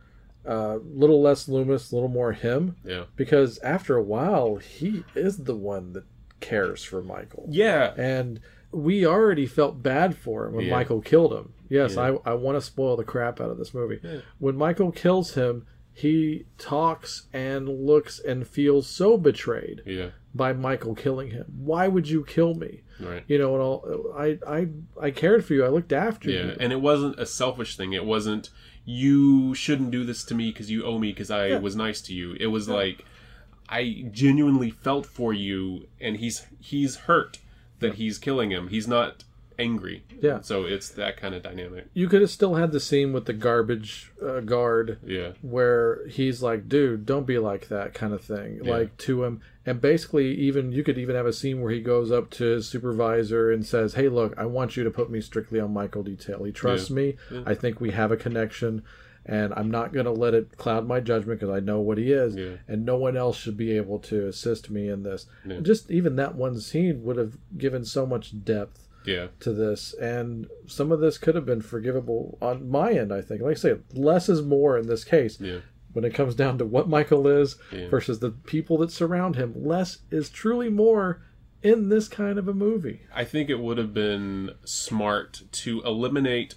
a little less Loomis, a little more him, Yeah. because after a while, he is the one that cares for Michael. Yeah. And we already felt bad for him when Yeah. Michael killed him. Yes, Yeah. I, I want to spoil the crap out of this movie. When Michael kills him, he talks and looks and feels so betrayed Yeah. By Michael killing him. Why would you kill me? Right. You know, and all I I I cared for you. I looked after Yeah, you. and it wasn't a selfish thing. It wasn't you shouldn't do this to me because you owe me because I was nice to you. It was like I genuinely felt for you, and he's he's hurt that he's killing him. He's not angry. Yeah. So it's that kind of dynamic. You could have still had the scene with the garbage uh, guard Yeah. where he's like, "Dude, don't be like that," kind of thing, Yeah. like to him. And basically, even you could even have a scene where he goes up to his supervisor and says, "Hey, look, I want you to put me strictly on Michael Detail. He trusts Yeah. me. I think we have a connection." And I'm not going to let it cloud my judgment because I know what he is, Yeah. and no one else should be able to assist me in this. Yeah. Just even that one scene would have given so much depth Yeah. to this, and some of this could have been forgivable on my end. I think, like I say, less is more in this case. Yeah. When it comes down to what Michael is Yeah. versus the people that surround him, less is truly more in this kind of a movie. I think it would have been smart to eliminate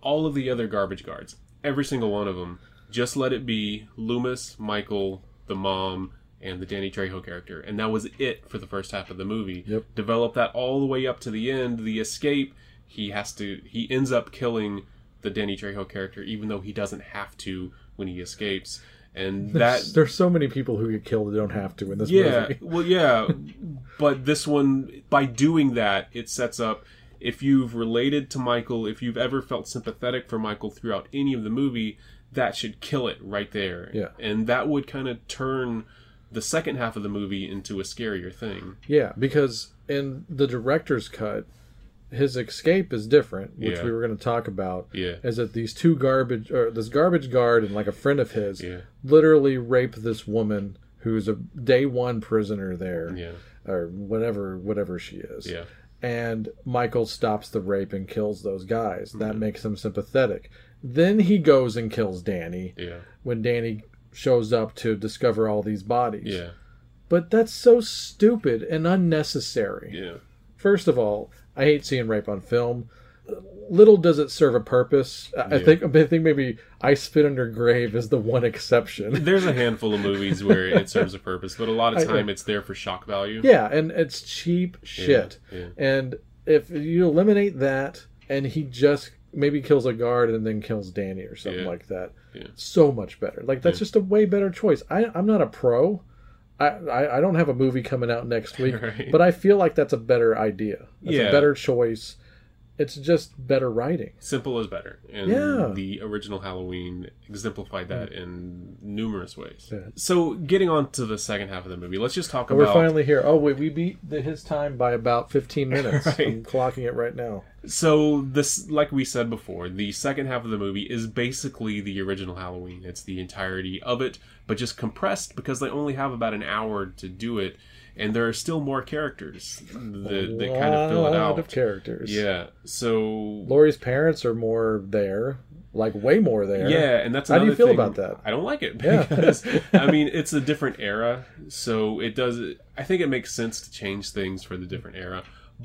all of the other garbage guards, every single one of them. Just let it be Loomis, Michael, the mom, and the Danny Trejo character, and that was it for the first half of the movie. Yep. Develop that all the way up to the end. The escape, he has to. He ends up killing the Danny Trejo character, even though he doesn't have to when he escapes. And that There's so many people who get killed that don't have to in this yeah, movie. well, yeah, but this one, by doing that, it sets up. If you've related to Michael, if you've ever felt sympathetic for Michael throughout any of the movie, that should kill it right there. Yeah. and that would kind of turn the second half of the movie into a scarier thing. Yeah, because in the director's cut, his escape is different, which Yeah. we were going to talk about. Yeah. Is that these two garbage, or this garbage guard and like a friend of his, Yeah. literally rape this woman who's a day one prisoner there, Yeah, or whatever, whatever she is. yeah, And Michael stops the rape and kills those guys. That Mm-hmm. makes him sympathetic. Then he goes and kills Danny yeah, when Danny shows up to discover all these bodies. yeah, But that's so stupid and unnecessary. yeah. First of all, I hate seeing rape on film. Little does it serve a purpose. I I Yeah. think I think maybe I Spit Under Grave is the one exception. There's a handful of movies where it serves a purpose, but a lot of I- time it's there for shock value. yeah, and it's cheap shit. yeah. And if you eliminate that, and he just maybe kills a guard and then kills Danny or something Yeah. like that, Yeah. so much better. Like that's just a way better choice. I, I'm not a pro. I, I, I don't have a movie coming out next week, Right. but I feel like that's a better idea. That's Yeah. a better choice. It's just better writing. Simple is better. And Yeah. the original Halloween exemplified that hmm. in numerous ways. Yeah. So, getting on to the second half of the movie, let's just talk we're about. finally here. Oh wait, we beat the, his time by about 15 minutes. Right. I'm clocking it right now. So, this, like we said before, the second half of the movie is basically the original Halloween. It's the entirety of it, but just compressed because they only have about an hour to do it, and there are still more characters that, that kind of fill it Lot out. of characters. Yeah. So. Laurie's parents are more there, like way more there. Yeah, and that's How do you feel thing- about that? I don't like it Yeah. because I mean it's a different era, so it does. I think it makes sense to change things for the different era.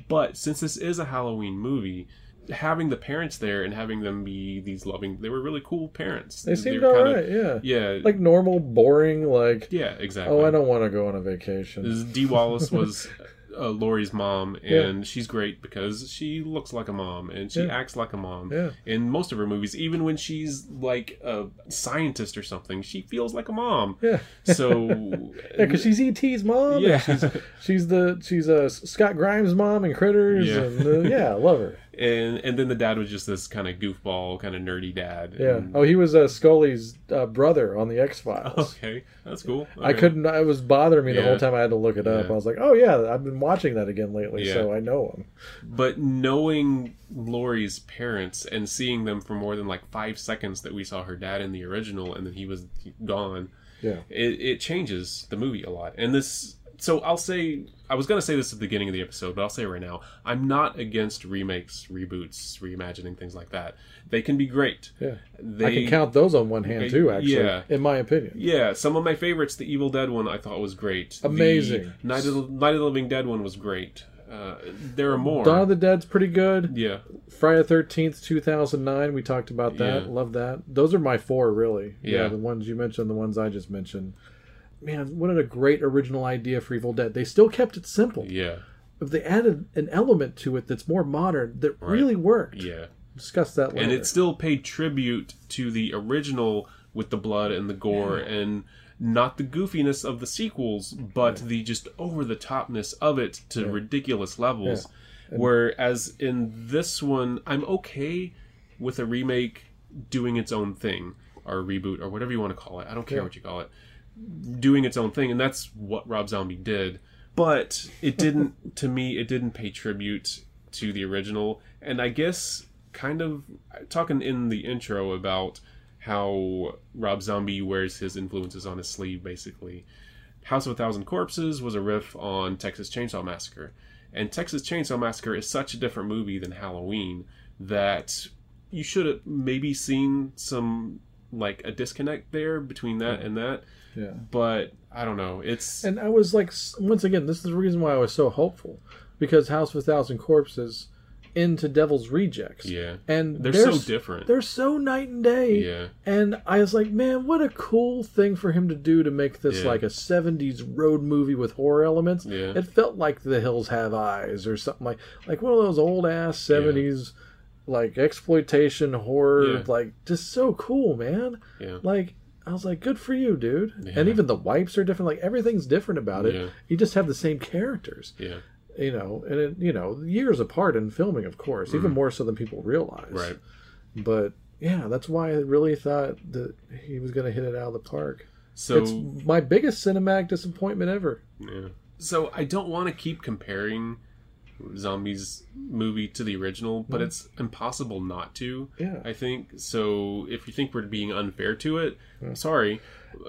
But since this is a Halloween movie, having the parents there and having them be these loving, they were really cool parents. They seemed were alright. Yeah. Yeah. Like normal, boring. Like yeah, exactly. oh, I don't want to go on a vacation. Dee Wallace was uh, Laurie's mom, and she's great because she looks like a mom and she Yeah. acts like a mom. Yeah. In most of her movies, even when she's like a scientist or something, she feels like a mom. Yeah. So Yeah, because she's ET's mom. Yeah. Yeah, she's she's the she's uh, Scott Grimes' mom in Critters. Yeah. and uh, yeah, love her. And and then the dad was just this kind of goofball, kind of nerdy dad. Yeah. And- Oh, he was uh, Scully's uh, brother on the X Files. okay, that's cool. I couldn't. It was bothering me the whole time. I had to look it up. Yeah. I was like, "Oh yeah, I've been watching that again lately, Yeah. so I know him." But knowing Laurie's parents and seeing them for more than like five seconds that we saw her dad in the original, and then he was gone. Yeah. it, it changes the movie a lot. And this, so I'll say, I was going to say this at the beginning of the episode, but I'll say it right now. I'm not against remakes, reboots, reimagining, things like that. They can be great. Yeah. They, I can count those on one hand too. Actually, Yeah. in my opinion. Yeah, some of my favorites, the Evil Dead one, I thought was great. Amazing. The Night of the, Night of the Living Dead one was great. Uh, there are more. Dawn of the Dead's pretty good. yeah, Friday the Thirteenth, two thousand nine. We talked about that. Yeah. Love that. Those are my four, really. Yeah. the ones you mentioned, the ones I just mentioned. Man, what a great original idea for Evil Dead. They still kept it simple. yeah, But they added an element to it that's more modern that really worked. yeah. Discuss that later. and it still paid tribute to the original with the blood and the gore and not the goofiness of the sequels but the just over the topness of it to ridiculous levels whereas in this one i'm okay with a remake doing its own thing or a reboot or whatever you want to call it i don't care Yeah. what you call it doing its own thing and that's what rob zombie did. But it didn't to me it didn't pay tribute to the original. And i guess kind of talking in the intro about how rob zombie wears his influences on his sleeve basically. House of a thousand corpses was a riff on texas chainsaw massacre. And texas chainsaw massacre is such a different movie than halloween that you should have maybe seen some like a disconnect there between that hmm. and that yeah. but I don't know. It's And I was like, once again, this is the reason why I was so hopeful because House of a Thousand Corpses into Devil's Rejects. yeah, And they're, they're so s- different. They're so night and day. Yeah. And I was like, man, what a cool thing for him to do to make this Yeah. like a 70s road movie with horror elements. Yeah. It felt like The Hills Have Eyes or something like like one of those old ass 70s like exploitation horror Yeah. like just so cool, man. Yeah. Like I was like, good for you, dude. Yeah. And even the wipes are different. Like everything's different about it. Yeah. You just have the same characters yeah, you know, and it, you know, years apart in filming, of course, even mm. more so than people realize. Right. But yeah, that's why I really thought that he was going to hit it out of the park. So it's my biggest cinematic disappointment ever. yeah. So I don't want to keep comparing zombies movie to the original, but it's impossible not to. Yeah. I think so. If you think we're being unfair to it, I'm sorry,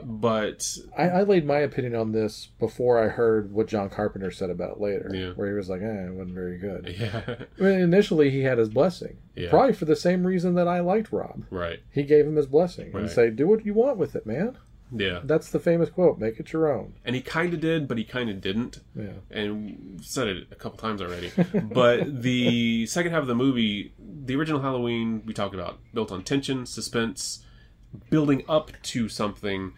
but I, I laid my opinion on this before I heard what John Carpenter said about it later, Yeah. where he was like, "Eh, it wasn't very good." yeah, I mean, initially, he had his blessing, Yeah. probably for the same reason that I liked Rob. right, He gave him his blessing and Right. say, "Do what you want with it, man." Yeah. That's the famous quote: "Make it your own." And he kind of did, but he kind of didn't. Yeah. and said it a couple times already. but the second half of the movie, the original Halloween, we talked about built on tension, suspense, building up to something,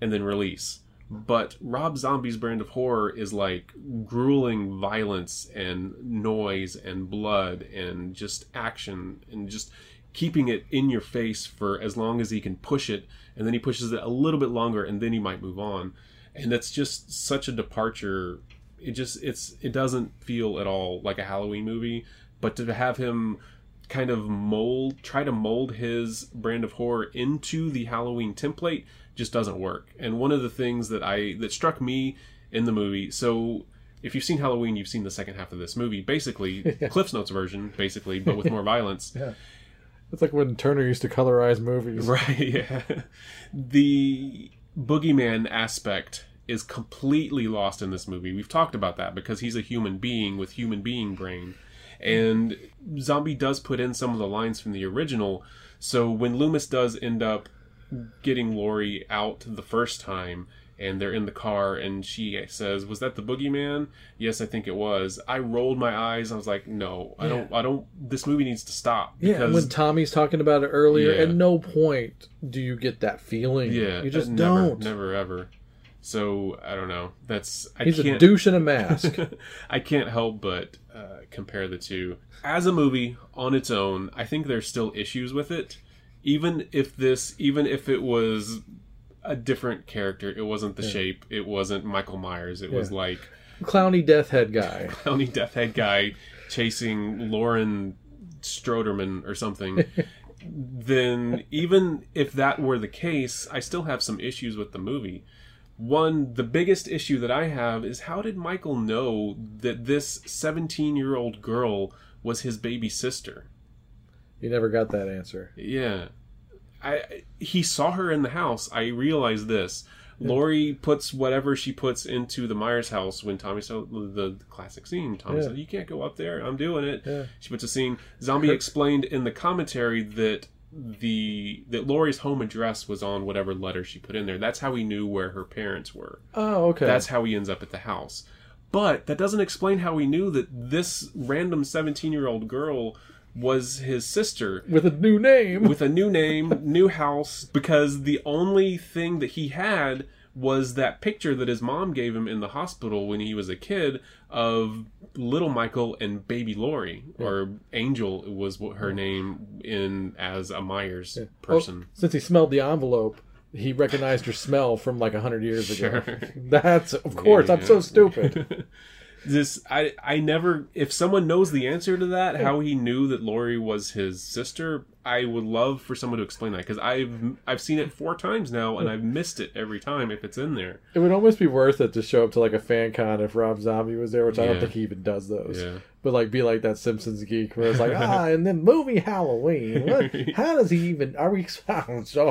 and then release. But Rob Zombie's brand of horror is like grueling violence and noise and blood and just action and just keeping it in your face for as long as he can push it and then he pushes it a little bit longer and then he might move on. And that's just such a departure. It just it's it doesn't feel at all like a halloween movie but to have him kind of mold try to mold his brand of horror into the halloween template just doesn't work. And one of the things that i that struck me in the movie so if you've seen halloween you've seen the second half of this movie. Basically cliff's notes version basically but with more violence. Yeah. It's like when Turner used to colorize movies. Right, yeah. The boogeyman aspect is completely lost in this movie. We've talked about that because he's a human being with human being brain. And Zombie does put in some of the lines from the original. So when Loomis does end up getting Laurie out the first time and they're in the car and she says, "Was that the boogeyman?" "Yes, I think it was." I rolled my eyes. I was like, "No, I don't I don't this movie needs to stop." Yeah, when Tommy's talking about it earlier, Yeah. at no point do you get that feeling. Yeah, you just never, don't. Never ever. So I don't know. That's I He's a douche in a mask. I can't help but uh, compare the two. As a movie on its own, I think there's still issues with it. Even if this, even if it was a different character, it wasn't the shape, it wasn't Michael Myers. It was like Clowny death head guy. clowny death head guy chasing Lauren Stroderman or something. then even if that were the case, I still have some issues with the movie. One, the biggest issue that I have is how did Michael know that this 17 year old girl was his baby sister? You never got that answer. Yeah. I he saw her in the house. I realize this. Laurie puts whatever she puts into the Myers house when Tommy saw the, the classic scene. Tommy Yeah. said, "You can't go up there. I'm doing it." Yeah. She puts a scene. Zombie explained in the commentary that the that Laurie's home address was on whatever letter she put in there. That's how he knew where her parents were. Oh, okay. That's how he ends up at the house. But that doesn't explain how he knew that this random 17 year old girl was his sister with a new name. with a new name, new house, because the only thing that he had was that picture that his mom gave him in the hospital when he was a kid of little Michael and baby Laurie, or Angel was what her name in as a Myers oh, person. Well, since he smelled the envelope, he recognized her smell from like a hundred years ago. Sure. That's of course. I'm so stupid. this I I never if someone knows the answer to that how he knew that Laurie was his sister I would love for someone to explain that because I've I've seen it four times now and I've missed it every time if it's in there It would almost be worth it to show up to like a fan con if Rob Zombie was there, which I don't think he even does those. Yeah. But like be like that Simpsons geek where it's like, ah, and then movie Halloween. What, how does he even? Are we? So I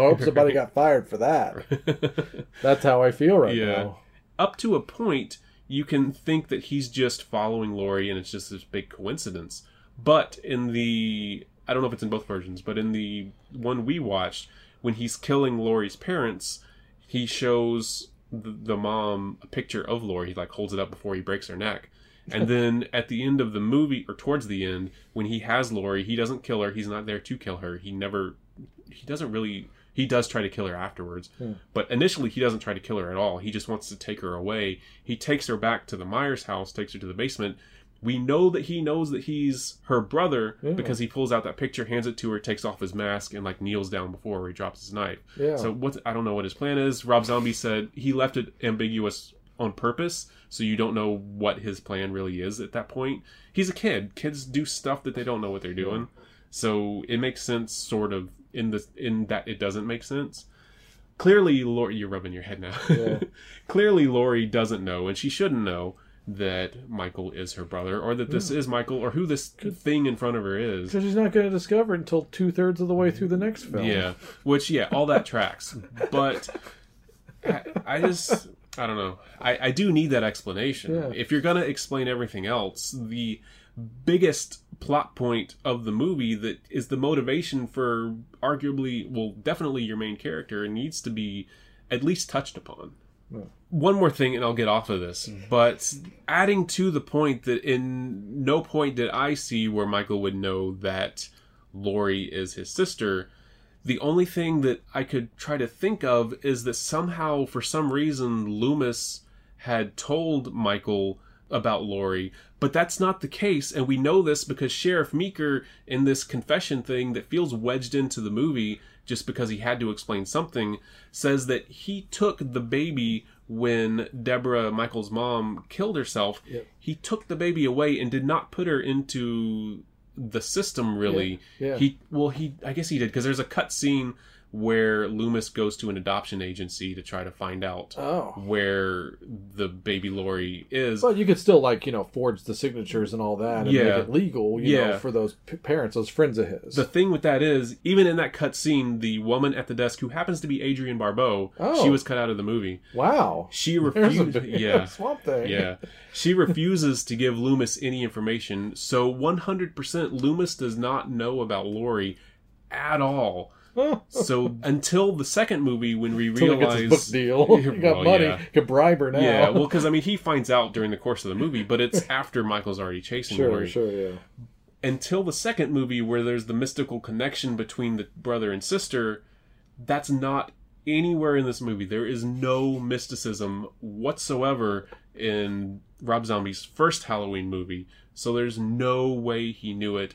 hope somebody got fired for that. That's how I feel right Yeah. now. up to a point you can think that he's just following Laurie and it's just this big coincidence. But in the I don't know if it's in both versions but in the one we watched when he's killing Laurie's parents he shows the, the mom a picture of Laurie. He like holds it up before he breaks her neck. And then at the end of the movie or towards the end when he has Lori he doesn't kill her. He's not there to kill her. He never he doesn't really he does try to kill her afterwards hmm. but initially he doesn't try to kill her at all. He just wants to take her away. He takes her back to the myers house takes her to the basement. We know that he knows that he's her brother because he pulls out that picture hands it to her takes off his mask and like kneels down before her he drops his knife. Yeah. so what i don't know what his plan is. Rob zombie said he left it ambiguous on purpose so you don't know what his plan really is at that point. He's a kid. Kids do stuff that they don't know what they're doing. So it makes sense sort of in the in that it doesn't make sense. Clearly Laurie you're rubbing your head now. Clearly Laurie doesn't know and she shouldn't know that Michael is her brother or that this hmm. is Michael or who this thing in front of her is. Because she's not going to discover it until two thirds of the way through the next film. yeah which yeah all that tracks. But I, I just I don't know. I, I do need that explanation. Yeah. if you're gonna explain everything else the biggest plot point of the movie that is the motivation for arguably well definitely your main character needs to be at least touched upon one more thing and I'll get off of this, mm-hmm. but adding to the point that in no point did I see where Michael would know that Laurie is his sister. The only thing that I could try to think of is that somehow, for some reason, Loomis had told Michael about Laurie, but that's not the case, and we know this because Sheriff Meeker, in this confession thing that feels wedged into the movie just because he had to explain something, says that he took the baby when Deborah, Michael's mom, killed herself. He took the baby away and did not put her into the system really. Yeah, yeah. He well he I guess he did because there's a cut scene where Loomis goes to an adoption agency to try to find out Oh. where the baby Laurie is. But you could still like you know forge the signatures and all that and Yeah. make it legal, you Yeah. know, for those p- parents, those friends of his. the thing with that is, even in that cut scene, the woman at the desk, who happens to be Adrienne Barbeau, Oh. she was cut out of the movie. wow, She refused. yeah, swamp thing. yeah. She refuses to give Loomis any information. So 100% Loomis does not know about Laurie at all. So until the second movie, when we Until he realize his book deal, you got Well, money, yeah. can bribe her now. Yeah, well, because I mean, he finds out during the course of the movie, but it's after Michael's already chasing sure, Laurie. sure, yeah. Until the second movie, where there's the mystical connection between the brother and sister, that's not anywhere in this movie. There is no mysticism whatsoever in Rob Zombie's first Halloween movie. So there's no way he knew it.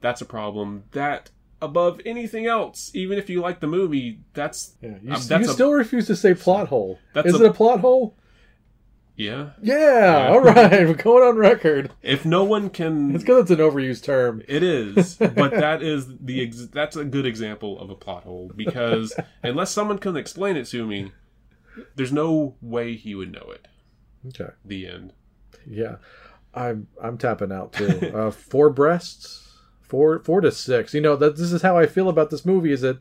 That's a problem. That above anything else, even if you like the movie, that's Yeah, you, um, that's you a- still refuse to say plot hole. Is a- it a plot hole? yeah. Yeah, all right. We're going on record. If no one can It's because it's an overused term. It is, but that is the ex- that's a good example of a plot hole because unless someone can explain it to me, there's no way he would know it. Okay. The end. Yeah, I'm I'm tapping out too. uh, four breasts, four four to six. You know that this is how I feel about this movie. Is that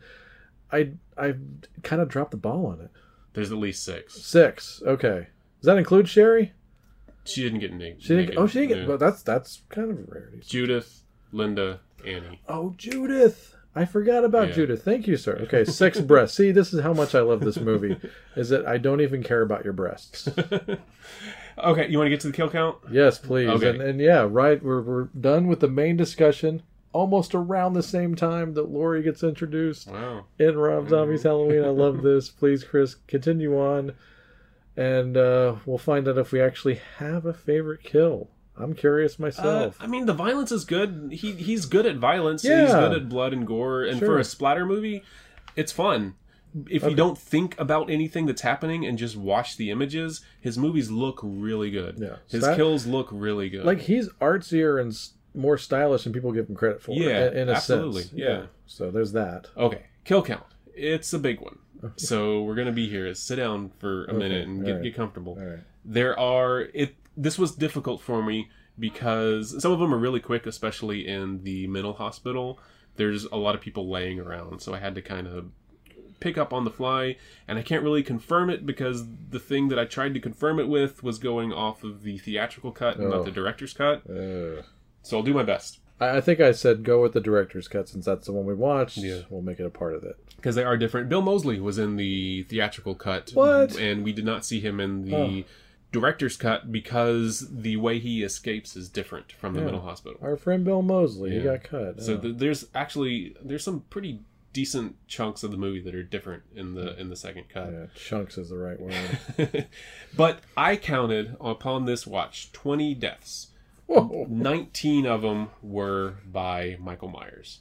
I I kind of dropped the ball on it. There's at least six. Six. Okay. Does that include Sheri? She didn't get naked. She didn't. Oh, she didn't get. But that's that's kind of a rarity. Judith, Linda, Annie. Oh, Judith. I forgot about Yeah. Judith. Thank you, sir. Okay, six breasts. See, this is how much I love this movie. Is that I don't even care about your breasts. Okay, you want to get to the kill count? Yes, please. Okay. And, and yeah, right. We're, we're done with the main discussion almost around the same time that Laurie gets introduced Wow. in Rob Zombie's Halloween. I love this. Please, Chris, continue on. And uh, we'll find out if we actually have a favorite kill. I'm curious Uh, myself. I mean, the violence is good. He he's good at violence. Yeah. He's good at blood and gore. And for a splatter movie, it's fun. If you don't think about anything that's happening and just watch the images, his movies look really good. Yeah. His kills look really good. like, he's artsier and more stylish than people give him credit for. Yeah, in, in a absolutely, sense. yeah. So there's that. okay, kill count. It's a big one. So we're gonna be here. Sit down for a minute and get, alright. get comfortable. All right. there are it this was difficult for me because some of them are really quick especially in the mental hospital there's a lot of people laying around so i had to kind of pick up on the fly and i can't really confirm it because the thing that i tried to confirm it with was going off of the theatrical cut and Oh. not the director's cut Uh, so i'll do my best I, I think I said go with the director's cut since that's the one we watched. Yeah. We'll make it a part of it. because they are different bill moseley was in the theatrical cut What? and we did not see him in the Oh. director's cut because the way he escapes is different from the Yeah. mental hospital Our friend Bill Moseley, he Yeah. got cut. So Oh. th- there's actually there's some pretty decent chunks of the movie that are different in the in the second cut. yeah, chunks is the right word. but I counted upon this watch 20 deaths. Whoa. 19 of them were by Michael Myers.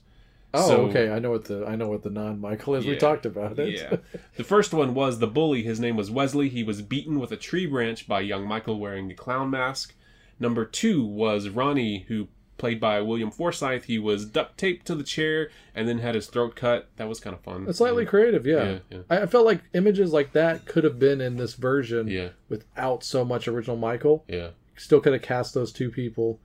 Oh, So- okay. I know what the I know what the non Michael is. We talked about it. Yeah. The first one was the bully. His name was Wesley. He was beaten with a tree branch by young Michael wearing a clown mask. Number two was Ronnie, who played by William Forsythe. He was duct taped to the chair and then had his throat cut. That was kind of fun. It's slightly creative, yeah. Yeah, yeah. I, I felt like images like that could have been in this version Yeah. without so much original Michael. Yeah. Still could have cast those two people.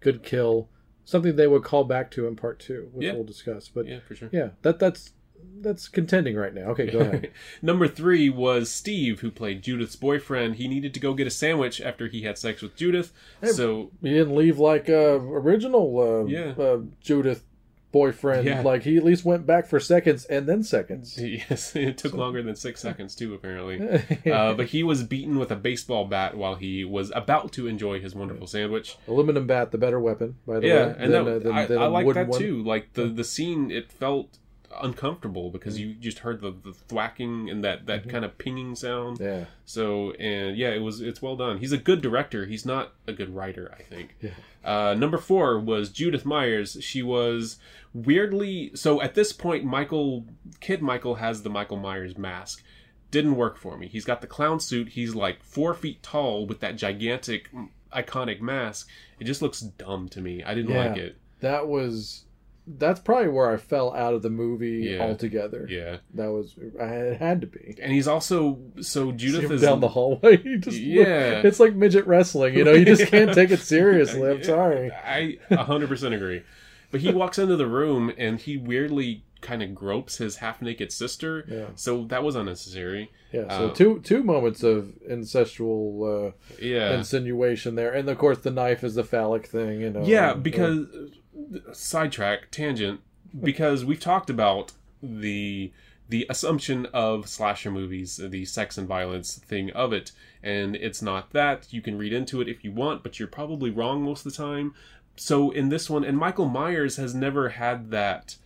Good kill. Something they would call back to in part two, which Yeah. we'll discuss. But Yeah, for sure. yeah, that that's that's contending right now. Okay, go ahead. Number three was Steve, who played Judith's boyfriend. He needed to go get a sandwich after he had sex with Judith. So He didn't leave like uh, original uh, Yeah. uh, Judith boyfriend. Yeah. Like he at least went back for seconds and then seconds. yes, it took longer than six seconds too, apparently. Uh, but he was beaten with a baseball bat while he was about to enjoy his wonderful sandwich. Aluminum bat, the better weapon, by the Yeah, way. Yeah, and than, that, uh, than- I, than I like that one. too. Like the the scene, it felt uncomfortable because you just heard the, the thwacking and that that kind of pinging sound. Mm-hmm. Yeah. So and yeah, it was it's well done. He's a good director. He's not a good writer, I think. Yeah. Uh, number four was Judith Myers. She was weirdly so at this point. Michael Kid Michael has the Michael Myers mask. Didn't work for me. He's got the clown suit. He's like four feet tall with that gigantic, iconic mask. It just looks dumb to me. I didn't Yeah. like it. That was that's probably where I fell out of the movie Yeah. altogether. Yeah, That was I it had to be. and he's also so Judith is down the hallway. You just Yeah. it's like midget wrestling. You know, you just can't take it seriously. I'm sorry. I 100% agree. But he walks into the room and he weirdly kind of gropes his half naked sister. Yeah. So that was unnecessary. Yeah. So Uh, two two moments of incestual uh, Yeah. insinuation there, and of course the knife is the phallic thing. You know. yeah, and, uh, because sidetrack tangent because we've talked about the the assumption of slasher movies, the sex and violence thing of it, and it's not that. You can read into it if you want, but you're probably wrong most of the time. So in this one, and Michael Myers has never had that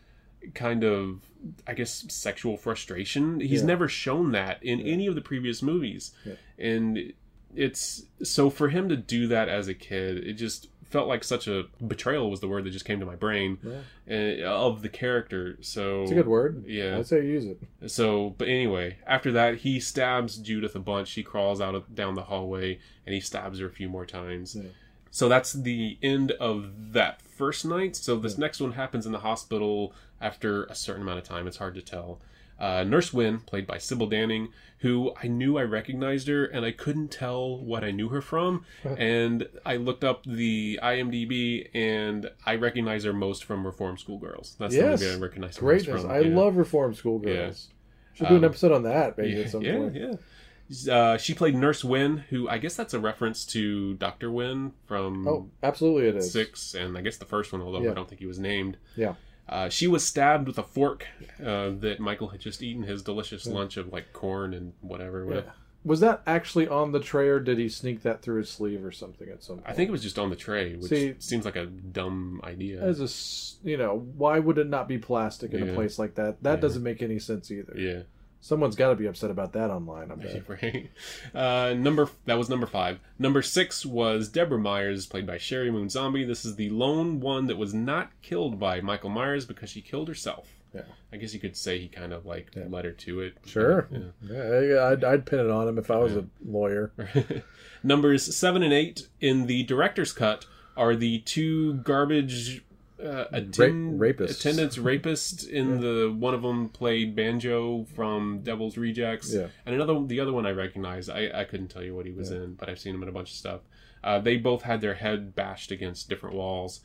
kind of I guess sexual frustration. He's Yeah. never shown that in any of the previous movies. Yeah. And it's so for him to do that as a kid, it just felt like such a betrayal was the word that just came to my brain Yeah. uh, of the character. So It's a good word. Yeah. I'd say use it. so, but anyway, after that, he stabs Judith a bunch. She crawls out of, down the hallway, and he stabs her a few more times. Yeah. So that's the end of that first night. So this next one happens in the hospital after a certain amount of time. It's hard to tell. Uh, Nurse Wynn, played by Sybil Danning, who I knew I recognized her, and I couldn't tell what I knew her from. and I looked up the IMDb, and I recognize her most from Reform School Girls. That's Yes. the movie I recognize her most from. I yeah. love Reform School Girls. Should do an Um, episode on that maybe yeah, at some yeah, point. yeah. Uh, she played Nurse Wynn, who I guess that's a reference to Doctor Wynn from Oh, absolutely it is. six, and I guess the first one, although Yeah. I don't think he was named. Yeah. Uh, she was stabbed with a fork uh, that Michael had just eaten his delicious lunch of like corn and whatever. with. Yeah. Was that actually on the tray, or did he sneak that through his sleeve or something at some point? I think it was just on the tray, which See- seems like a dumb idea. as a, you know, why would it not be plastic in Yeah. a place like that? That Yeah. doesn't make any sense either. yeah. Someone's got to be upset about that online. I bet. right. Uh, number that was number five. Number six was Deborah Myers, played by Sheri Moon Zombie. This is the lone one that was not killed by Michael Myers because she killed herself. Yeah. I guess you could say he kind of like Yeah. led her to it. Sure. Yeah. Yeah, yeah, I'd, I'd pin it on him if I was Yeah. a lawyer. Numbers seven and eight in the director's cut are the two garbage uh, attend- rapists. attendants rapists. In the one of them played Banjo from Devil's Rejects, Yeah. and another the other one I recognize. I, I couldn't tell you what he was in, but I've seen him in a bunch of stuff. Uh, they both had their head bashed against different walls.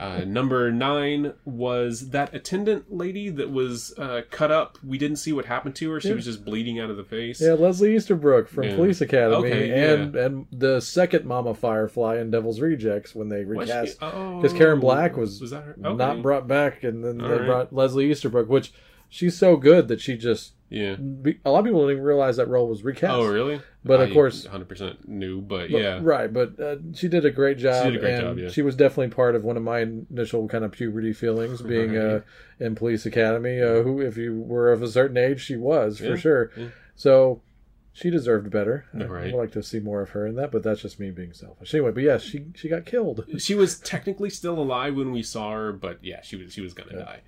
Uh, number nine was that attendant lady that was uh, cut up. We didn't see what happened to her. She Yeah. was just bleeding out of the face. Yeah, Leslie Easterbrook from Yeah. Police Academy, Okay, yeah. and and the second Mama Firefly in Devil's Rejects when they recast Oh, because Karen Black was, was her? not brought back, and then All they right. brought Leslie Easterbrook, which she's so good that she just Yeah. a lot of people didn't even realize that role was recast. Oh, really? But of course- 100% new. but, But- yeah. right. But uh, she did a great job. She did a great and job, yeah. She was definitely part of one of my initial kind of puberty feelings, being uh, in Police Academy. Uh, who, if you were of a certain age, she was for sure. yeah. So she deserved better. I- Right. I would like to see more of her in that, but that's just me being selfish. Anyway, but yes, she she got killed. She was technically still alive when we saw her, but yeah, she was she was gonna die.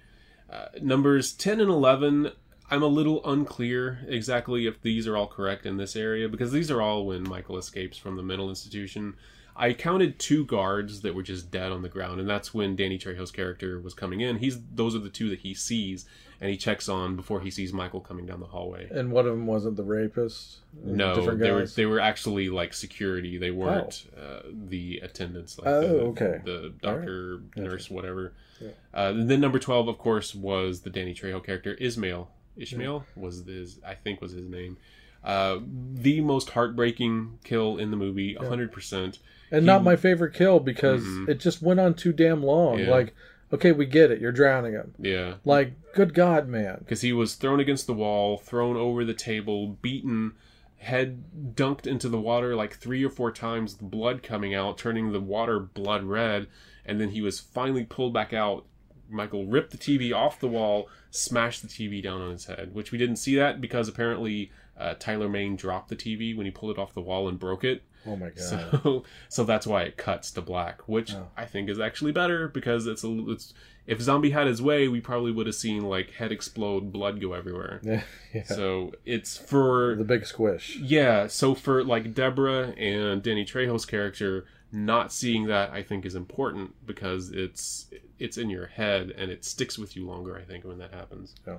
Uh, numbers 10 and 11, I'm a little unclear exactly if these are all correct in this area because these are all when Michael escapes from the mental institution. I counted two guards that were just dead on the ground, and that's when Danny Trejo's character was coming in. He's those are the two that he sees, and he checks on before he sees Michael coming down the hallway. And one of them wasn't the rapist. No, different they were they were actually like security. They weren't uh, the attendants. Like Oh, the, okay. The doctor, nurse, whatever. Yeah. Uh, and then number twelve, of course, was the Danny Trejo character Ismail. Ishmael was his, I think, was his name. Uh, the most heartbreaking kill in the movie, hundred percent. and not my favorite kill because Mhm. it just went on too damn long. Yeah. Like, okay, we get it. You're drowning him. Yeah, Like, good God, man. because he was thrown against the wall, thrown over the table, beaten, head dunked into the water like three or four times, the blood coming out, turning the water blood red, and then he was finally pulled back out. Michael ripped the TV off the wall, smashed the TV down on his head, which we didn't see that because apparently uh, Tyler Mane dropped the TV when he pulled it off the wall and broke it. Oh my God. So, so that's why it cuts to black, which Oh. I think is actually better because it's a it's if zombie had his way, we probably would have seen like head explode, blood go everywhere. yeah, yeah. So it's for the big squish. yeah. So for like Deborah and Danny Trejo's character, not seeing that I think is important because it's it's in your head and it sticks with you longer. I think when that happens. Yeah.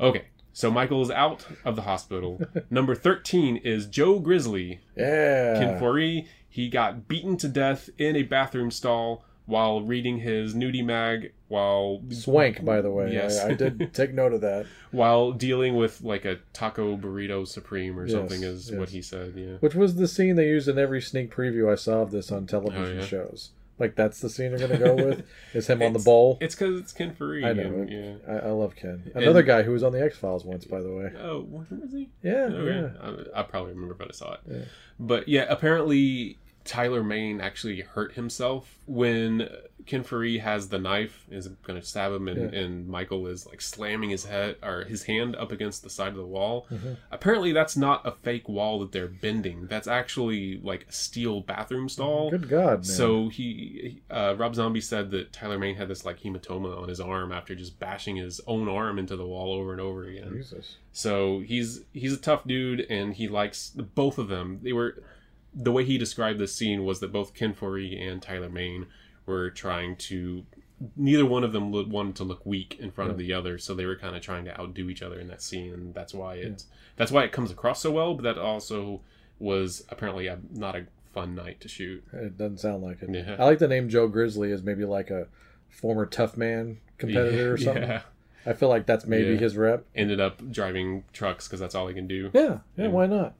Okay. So Michael is out of the hospital. Number thirteen is Joe Grizzly, Yeah. He got beaten to death in a bathroom stall while reading his nudie mag while Swank, by the way. Yes. I, I did take note of that. while dealing with like a taco burrito supreme or Yes, something is what he said. Yeah. Which was the scene they used in every sneak preview I saw of this on television Oh, yeah. shows. Like that's the scene they're gonna go with is him on the bowl. It's because it's Ken Foree. I know. and- yeah. I, I love Ken. Another And- guy who was on the X Files once, by the way. Oh, was he? Yeah, oh, Okay. yeah. I, I probably remember but I saw it. Yeah. But yeah, apparently Tyler Mane actually hurt himself when Ken has the knife is going to stab him, and, Yeah. and Michael is like slamming his head or his hand up against the side of the wall. Mm-hmm. Apparently, that's not a fake wall that they're bending. That's actually like a steel bathroom stall. Good God, man. So he, uh, Rob Zombie said that Tyler Mane had this like hematoma on his arm after just bashing his own arm into the wall over and over again. Jesus. So he's he's a tough dude, and he likes both of them. They were the way he described this scene was that both Ken Foree and Tyler Mane were trying to. Neither one of them wanted to look weak in front of the other, so they were kind of trying to outdo each other in that scene, and that's why it that's why it comes across so well. But that also was apparently a, not a fun night to shoot. It doesn't sound like it. Yeah. I like the name Joe Grizzly as maybe like a former tough man competitor or something. Yeah. I feel like that's maybe Yeah. his rep. Ended up driving trucks because that's all he can do. Yeah, yeah, why not?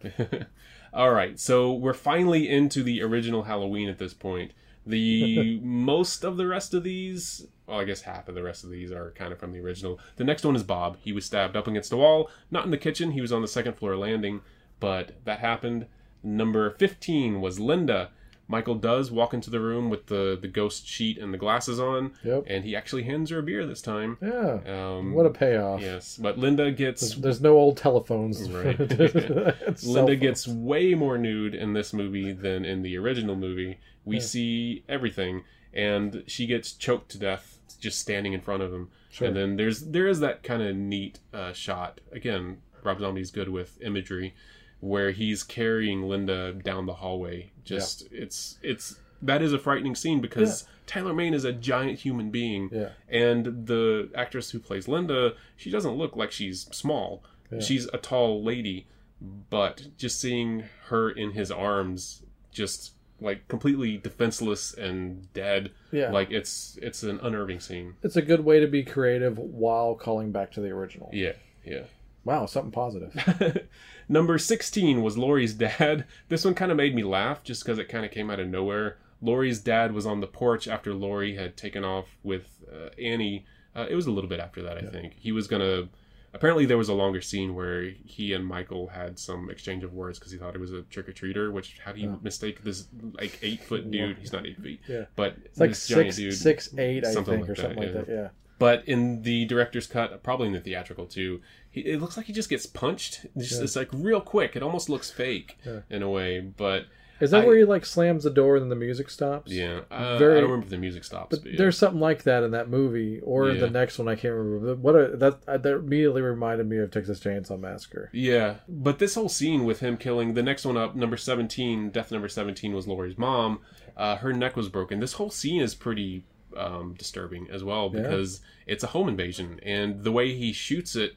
All right, so we're finally into the original Halloween at this point. The most of the rest of these, well, I guess half of the rest of these are kind of from the original. The next one is Bob. He was stabbed up against a wall, not in the kitchen. He was on the second floor landing, but that happened. Number 15 was Linda. Michael does walk into the room with the, the ghost sheet and the glasses on, Yep. and he actually hands her a beer this time. Yeah. Um, what a payoff. yes, but Linda gets There's no old telephones. Right. Linda gets way more nude in this movie than in the original movie. We see everything, and she gets choked to death just standing in front of him. Sure. And then there's there is that kind of neat uh, shot. Again, Rob Zombie's good with imagery, where he's carrying Linda down the hallway. Just it's it's that is a frightening scene because Tyler Mane is a giant human being, Yeah. and the actress who plays Linda, she doesn't look like she's small. She's a tall lady, but just seeing her in his arms, just like completely defenseless and dead, Yeah. like it's it's an unnerving scene. It's a good way to be creative while calling back to the original. Yeah, yeah. Wow, something positive. Number 16 was Laurie's dad. This one kind of made me laugh just because it kind of came out of nowhere. Laurie's dad was on the porch after Laurie had taken off with uh, Annie. Uh, it was a little bit after that, I think. He was going to. Apparently, there was a longer scene where he and Michael had some exchange of words because he thought it was a trick or treater. Which, how do you mistake this like eight foot dude? He's not eight feet, Yeah. but It's like six, dude. six, eight, I Something think, like or something that, like that. Yeah. But in the director's cut, probably in the theatrical too, he, it looks like he just gets punched. It's, just, it's like real quick. It almost looks fake in a way. But Is that I- where he like slams the door and then the music stops? yeah, uh, Very- I don't remember if the music stops. But, yeah. There's something like that in that movie, or Yeah. the next one I can't remember. What a, that uh, that immediately reminded me of Texas Chainsaw Massacre. Yeah, but this whole scene with him killing the next one up, number seventeen, death number seventeen was Laurie's mom. Uh, her neck was broken. This whole scene is pretty um, disturbing as well because it's a home invasion, and the way he shoots it,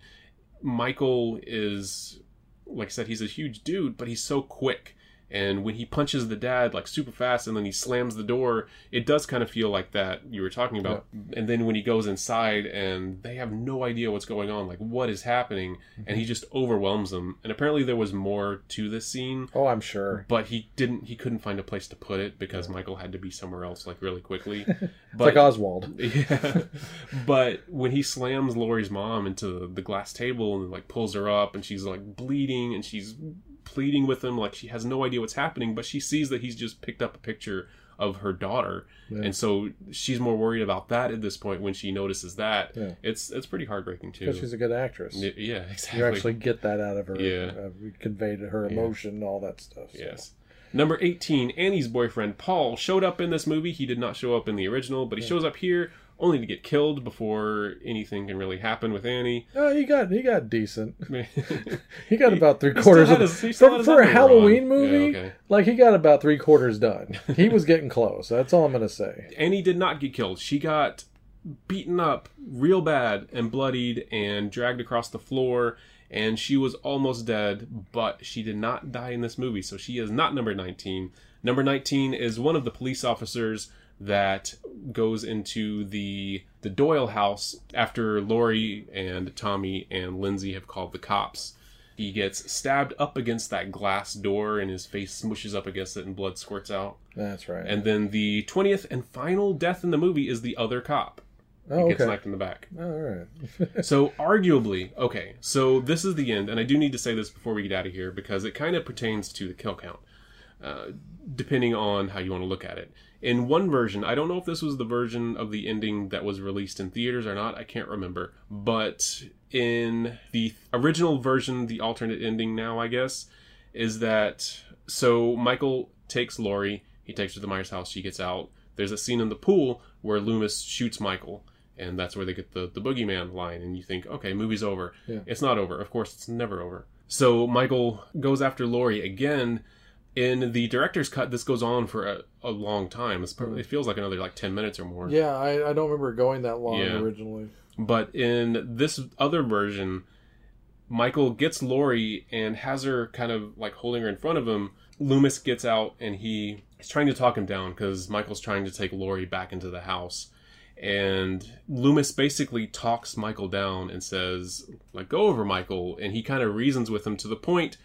Michael is, like I said, he's a huge dude, but he's so quick. And when he punches the dad like super fast and then he slams the door, it does kind of feel like that you were talking about. And then when he goes inside and they have no idea what's going on, like what is happening, and he mm-hmm. just overwhelms them. And apparently there was more to this scene, Oh, I'm sure. but he didn't he couldn't find a place to put it because Michael had to be somewhere else like really quickly. But like Oswald. yeah. but when he slams Laurie's mom into the glass table and like pulls her up and she's like bleeding and she's pleading with him like she has no idea what's happening, but she sees that he's just picked up a picture of her daughter. And so she's more worried about that at this point when she notices that. Yeah. It's it's pretty heartbreaking too. Because she's a good actress. Yeah, exactly. You actually get that out of her. Yeah. Uh, conveyed her emotion, and all that stuff. so. Yes. Number 18, Annie's boyfriend Paul showed up in this movie. He did not show up in the original, but he shows up here only to get killed before anything can really happen with Annie. Oh, he got he got decent. He got about three quarters of his- he for, for a Halloween on. movie. Yeah, okay. Like he got about three quarters done. He was getting close. That's all I'm gonna say. Annie did not get killed. She got beaten up real bad and bloodied and dragged across the floor and she was almost dead, but she did not die in this movie, so she is not number 19. Number 19 is one of the police officers that goes into the the Doyle house after Laurie and Tommy and Lindsay have called the cops. He gets stabbed up against that glass door and his face smushes up against it and blood squirts out. That's right. And then the 20th and final death in the movie is the other cop. oh, He gets okay. knocked in the back. All right. So, arguably, okay, so this is the end, and I do need to say this before we get out of here because it kind of pertains to the kill count. uh, depending on how you want to look at it. In one version, I don't know if this was the version of the ending that was released in theaters or not, I can't remember. But in the original version, the alternate ending now, I guess, is that so Michael takes Laurie, he takes her to the Myers house, she gets out. There's a scene in the pool where Loomis shoots Michael, and that's where they get the, the boogeyman line, and you think, okay, movie's over. Yeah. It's not over. Of course, it's never over. So Michael goes after Laurie again. In the director's cut, this goes on for a, a long time. It's, probably- it feels like another like 10 minutes or more. Yeah, I, I don't remember going that long Yeah. originally. But in this other version, Michael gets Laurie and has her kind of like holding her in front of him. Loomis gets out and he is trying to talk him down because Michael's trying to take Laurie back into the house. And Loomis basically talks Michael down and says, like, go over, Michael. And he kind of reasons with him to the point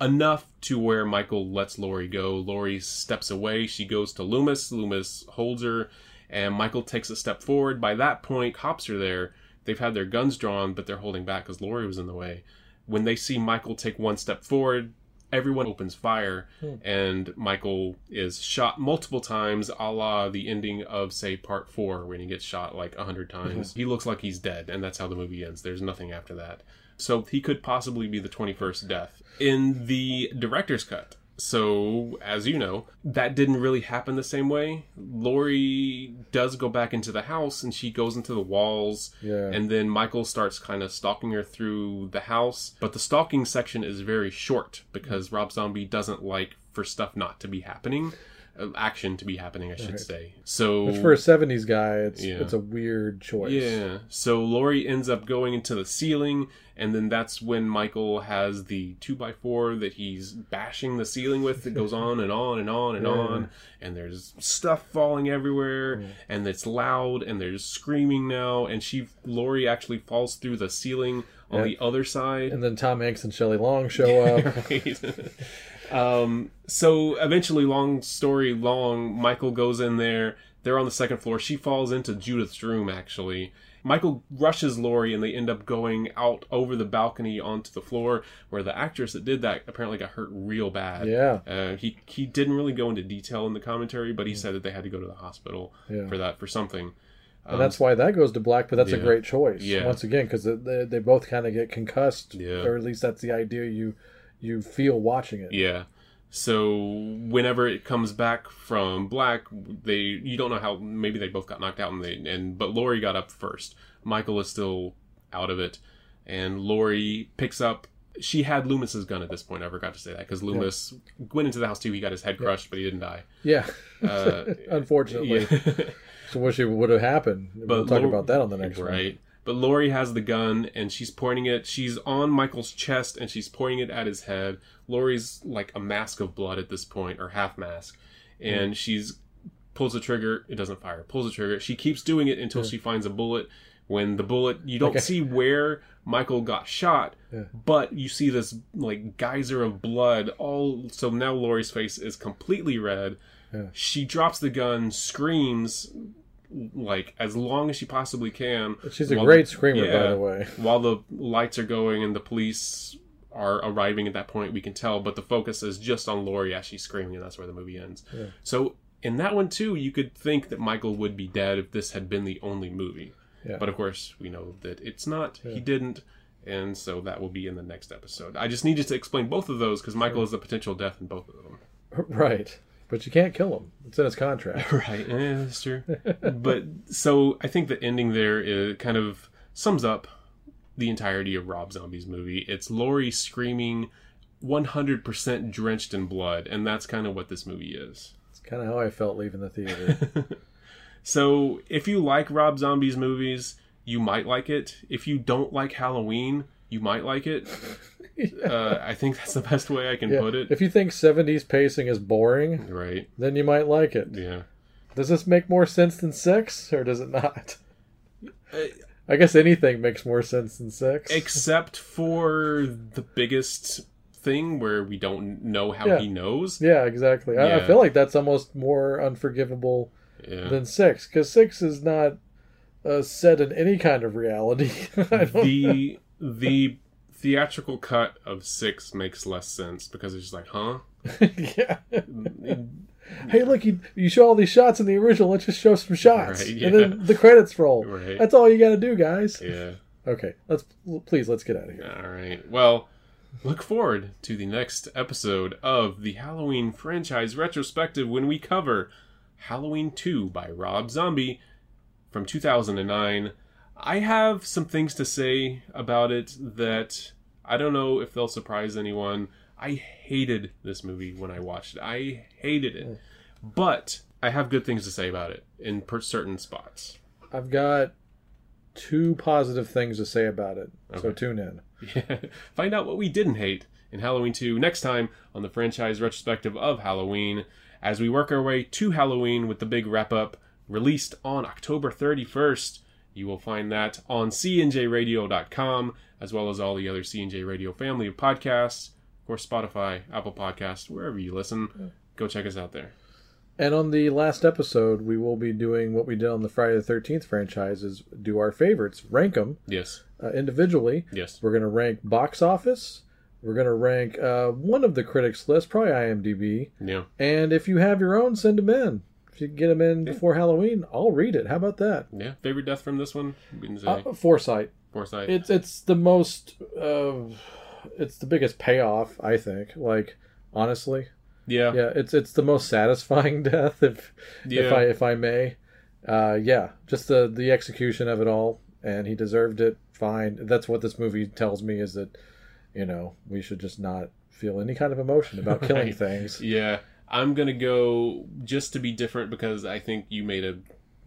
enough to where Michael lets Laurie go. Laurie steps away. She goes to Loomis. Loomis holds her, and Michael takes a step forward. By that point, cops are there. They've had their guns drawn, but they're holding back because Laurie was in the way. When they see Michael take one step forward, everyone opens fire, hmm. and Michael is shot multiple times, a la the ending of, say, part four, when he gets shot like a hundred times. He looks like he's dead, and that's how the movie ends. There's nothing after that. So he could possibly be the 21st death. In the director's cut, so as you know, that didn't really happen the same way. Laurie does go back into the house and she goes into the walls. Yeah. And then Michael starts kind of stalking her through the house. But the stalking section is very short because Rob Zombie doesn't like for stuff not to be happening. Action to be happening, I should say. So Which for a '70s guy, it's Yeah. it's a weird choice. yeah. So Laurie ends up going into the ceiling, and then that's when Michael has the two by four that he's bashing the ceiling with. It goes on and on and on and Yeah. on, and there's stuff falling everywhere, and it's loud, and there's screaming now, and she Laurie actually falls through the ceiling on Yeah. the other side. And then Tom Hanks and Shelley Long show up. Right. um, so eventually, long story long, Michael goes in there. They're on the second floor. She falls into Judith's room, actually. Michael rushes Laurie and they end up going out over the balcony onto the floor where the actress that did that apparently got hurt real bad. Yeah. Uh, he, he didn't really go into detail in the commentary, but he said that they had to go to the hospital Yeah. for that, for something. and that's why that goes to black. But that's a great choice. Yeah. Once again, because they, they both kind of get concussed, Yeah. or at least that's the idea you you feel watching it. Yeah. So whenever it comes back from black, they you don't know how maybe they both got knocked out and they and but Laurie got up first. Michael is still out of it, and Laurie picks up. She had Loomis's gun at this point. I forgot to say that because Loomis went into the house too. He got his head crushed, but he didn't die. Yeah. Uh, Unfortunately, yeah. so wish it would have happened. we'll talk Lo- about that on the next one. right. But Laurie has the gun and she's pointing it. She's on Michael's chest and she's pointing it at his head. Laurie's like a mask of blood at this point, or half mask, and mm. she's pulls the trigger. It doesn't fire. Pulls the trigger. She keeps doing it until she finds a bullet. When the bullet, you don't Okay. see where Michael got shot, Yeah. but you see this like geyser of blood. All so now Laurie's face is completely red. Yeah. She drops the gun, screams like as long as she possibly can. She's a great the- screamer, by the way. While the lights are going and the police are arriving at that point, we can tell, but the focus is just on Laurie as she's screaming, and that's where the movie ends. Yeah. So in that one too, you could think that Michael would be dead if this had been the only movie. Yeah. But of course, we know that it's not. He didn't. And so that will be in the next episode. I just needed to explain both of those because Michael is a potential death in both of them. Right. But you can't kill him. It's in his contract. Right, yeah, that's true. but so I think the ending there is kind of sums up the entirety of Rob Zombie's movie. It's Laurie screaming 100% drenched in blood, and that's kind of what this movie is. It's kind of how I felt leaving the theater. So if you like Rob Zombie's movies, you might like it. If you don't like Halloween, you might like it. Uh, I think that's the best way I can Yeah. put it. If you think 70s pacing is boring, Right. then you might like it. Yeah. Does this make more sense than 6 or does it not? Uh, I guess anything makes more sense than 6. except for the biggest thing where we don't know how Yeah. he knows. yeah, exactly. I, I feel like that's almost more unforgivable Yeah. than 6 cuz 6 is not uh, set in any kind of reality. I The the theatrical cut of six makes less sense because it's just like, huh? yeah. hey, look, you, you show all these shots in the original. Let's just show some shots, Right, and then the credits roll. Right. That's all you got to do, guys. Yeah. Okay, let's please let's get out of here. All right. Well, look forward to the next episode of the Halloween franchise retrospective when we cover Halloween 2 by Rob Zombie from 2009. I have some things to say about it that I don't know if they'll surprise anyone. I hated this movie when I watched it. I hated it. But I have good things to say about it in per- certain spots. I've got two positive things to say about it, so tune in. Find out what we didn't hate in Halloween 2 next time on the franchise retrospective of Halloween as we work our way to Halloween with the big wrap up released on October 31st. You will find that on cnjradio.com as well as all the other CNJ Radio family of podcasts, of course, Spotify, Apple Podcasts, wherever you listen. Go check us out there. And on the last episode, we will be doing what we did on the Friday the Thirteenth franchise: is do our favorites, rank them Yes. uh, individually. Yes. We're going to rank box office. We're going to rank uh, one of the critics' list, probably IMDb. Yeah. And if you have your own, send them in. If you get them in before Halloween, I'll read it. How about that? Yeah. Favorite death from this one? Uh, Forsythe. Forsythe. It's it's the most. Uh, it's the biggest payoff, I think. Like honestly, yeah. yeah, it's it's the most satisfying death, if if I if I may. Uh, yeah, just the the execution of it all, and he deserved it. Fine. That's what this movie tells me is that, you know, we should just not feel any kind of emotion about killing Right. things. Yeah, I'm gonna go just to be different because I think you made a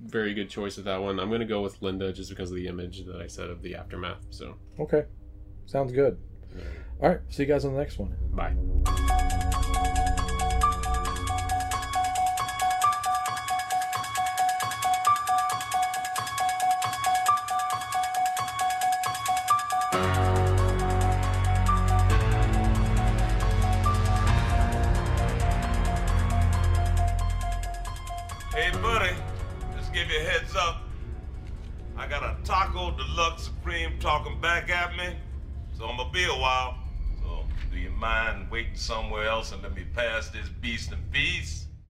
very good choice with that one. I'm gonna go with Linda just because of the image that I said of the aftermath. So, Okay, sounds good. All right, see you guys on the next one. bye. Gonna be a while. So, do you mind waiting somewhere else and let me pass this beast in peace?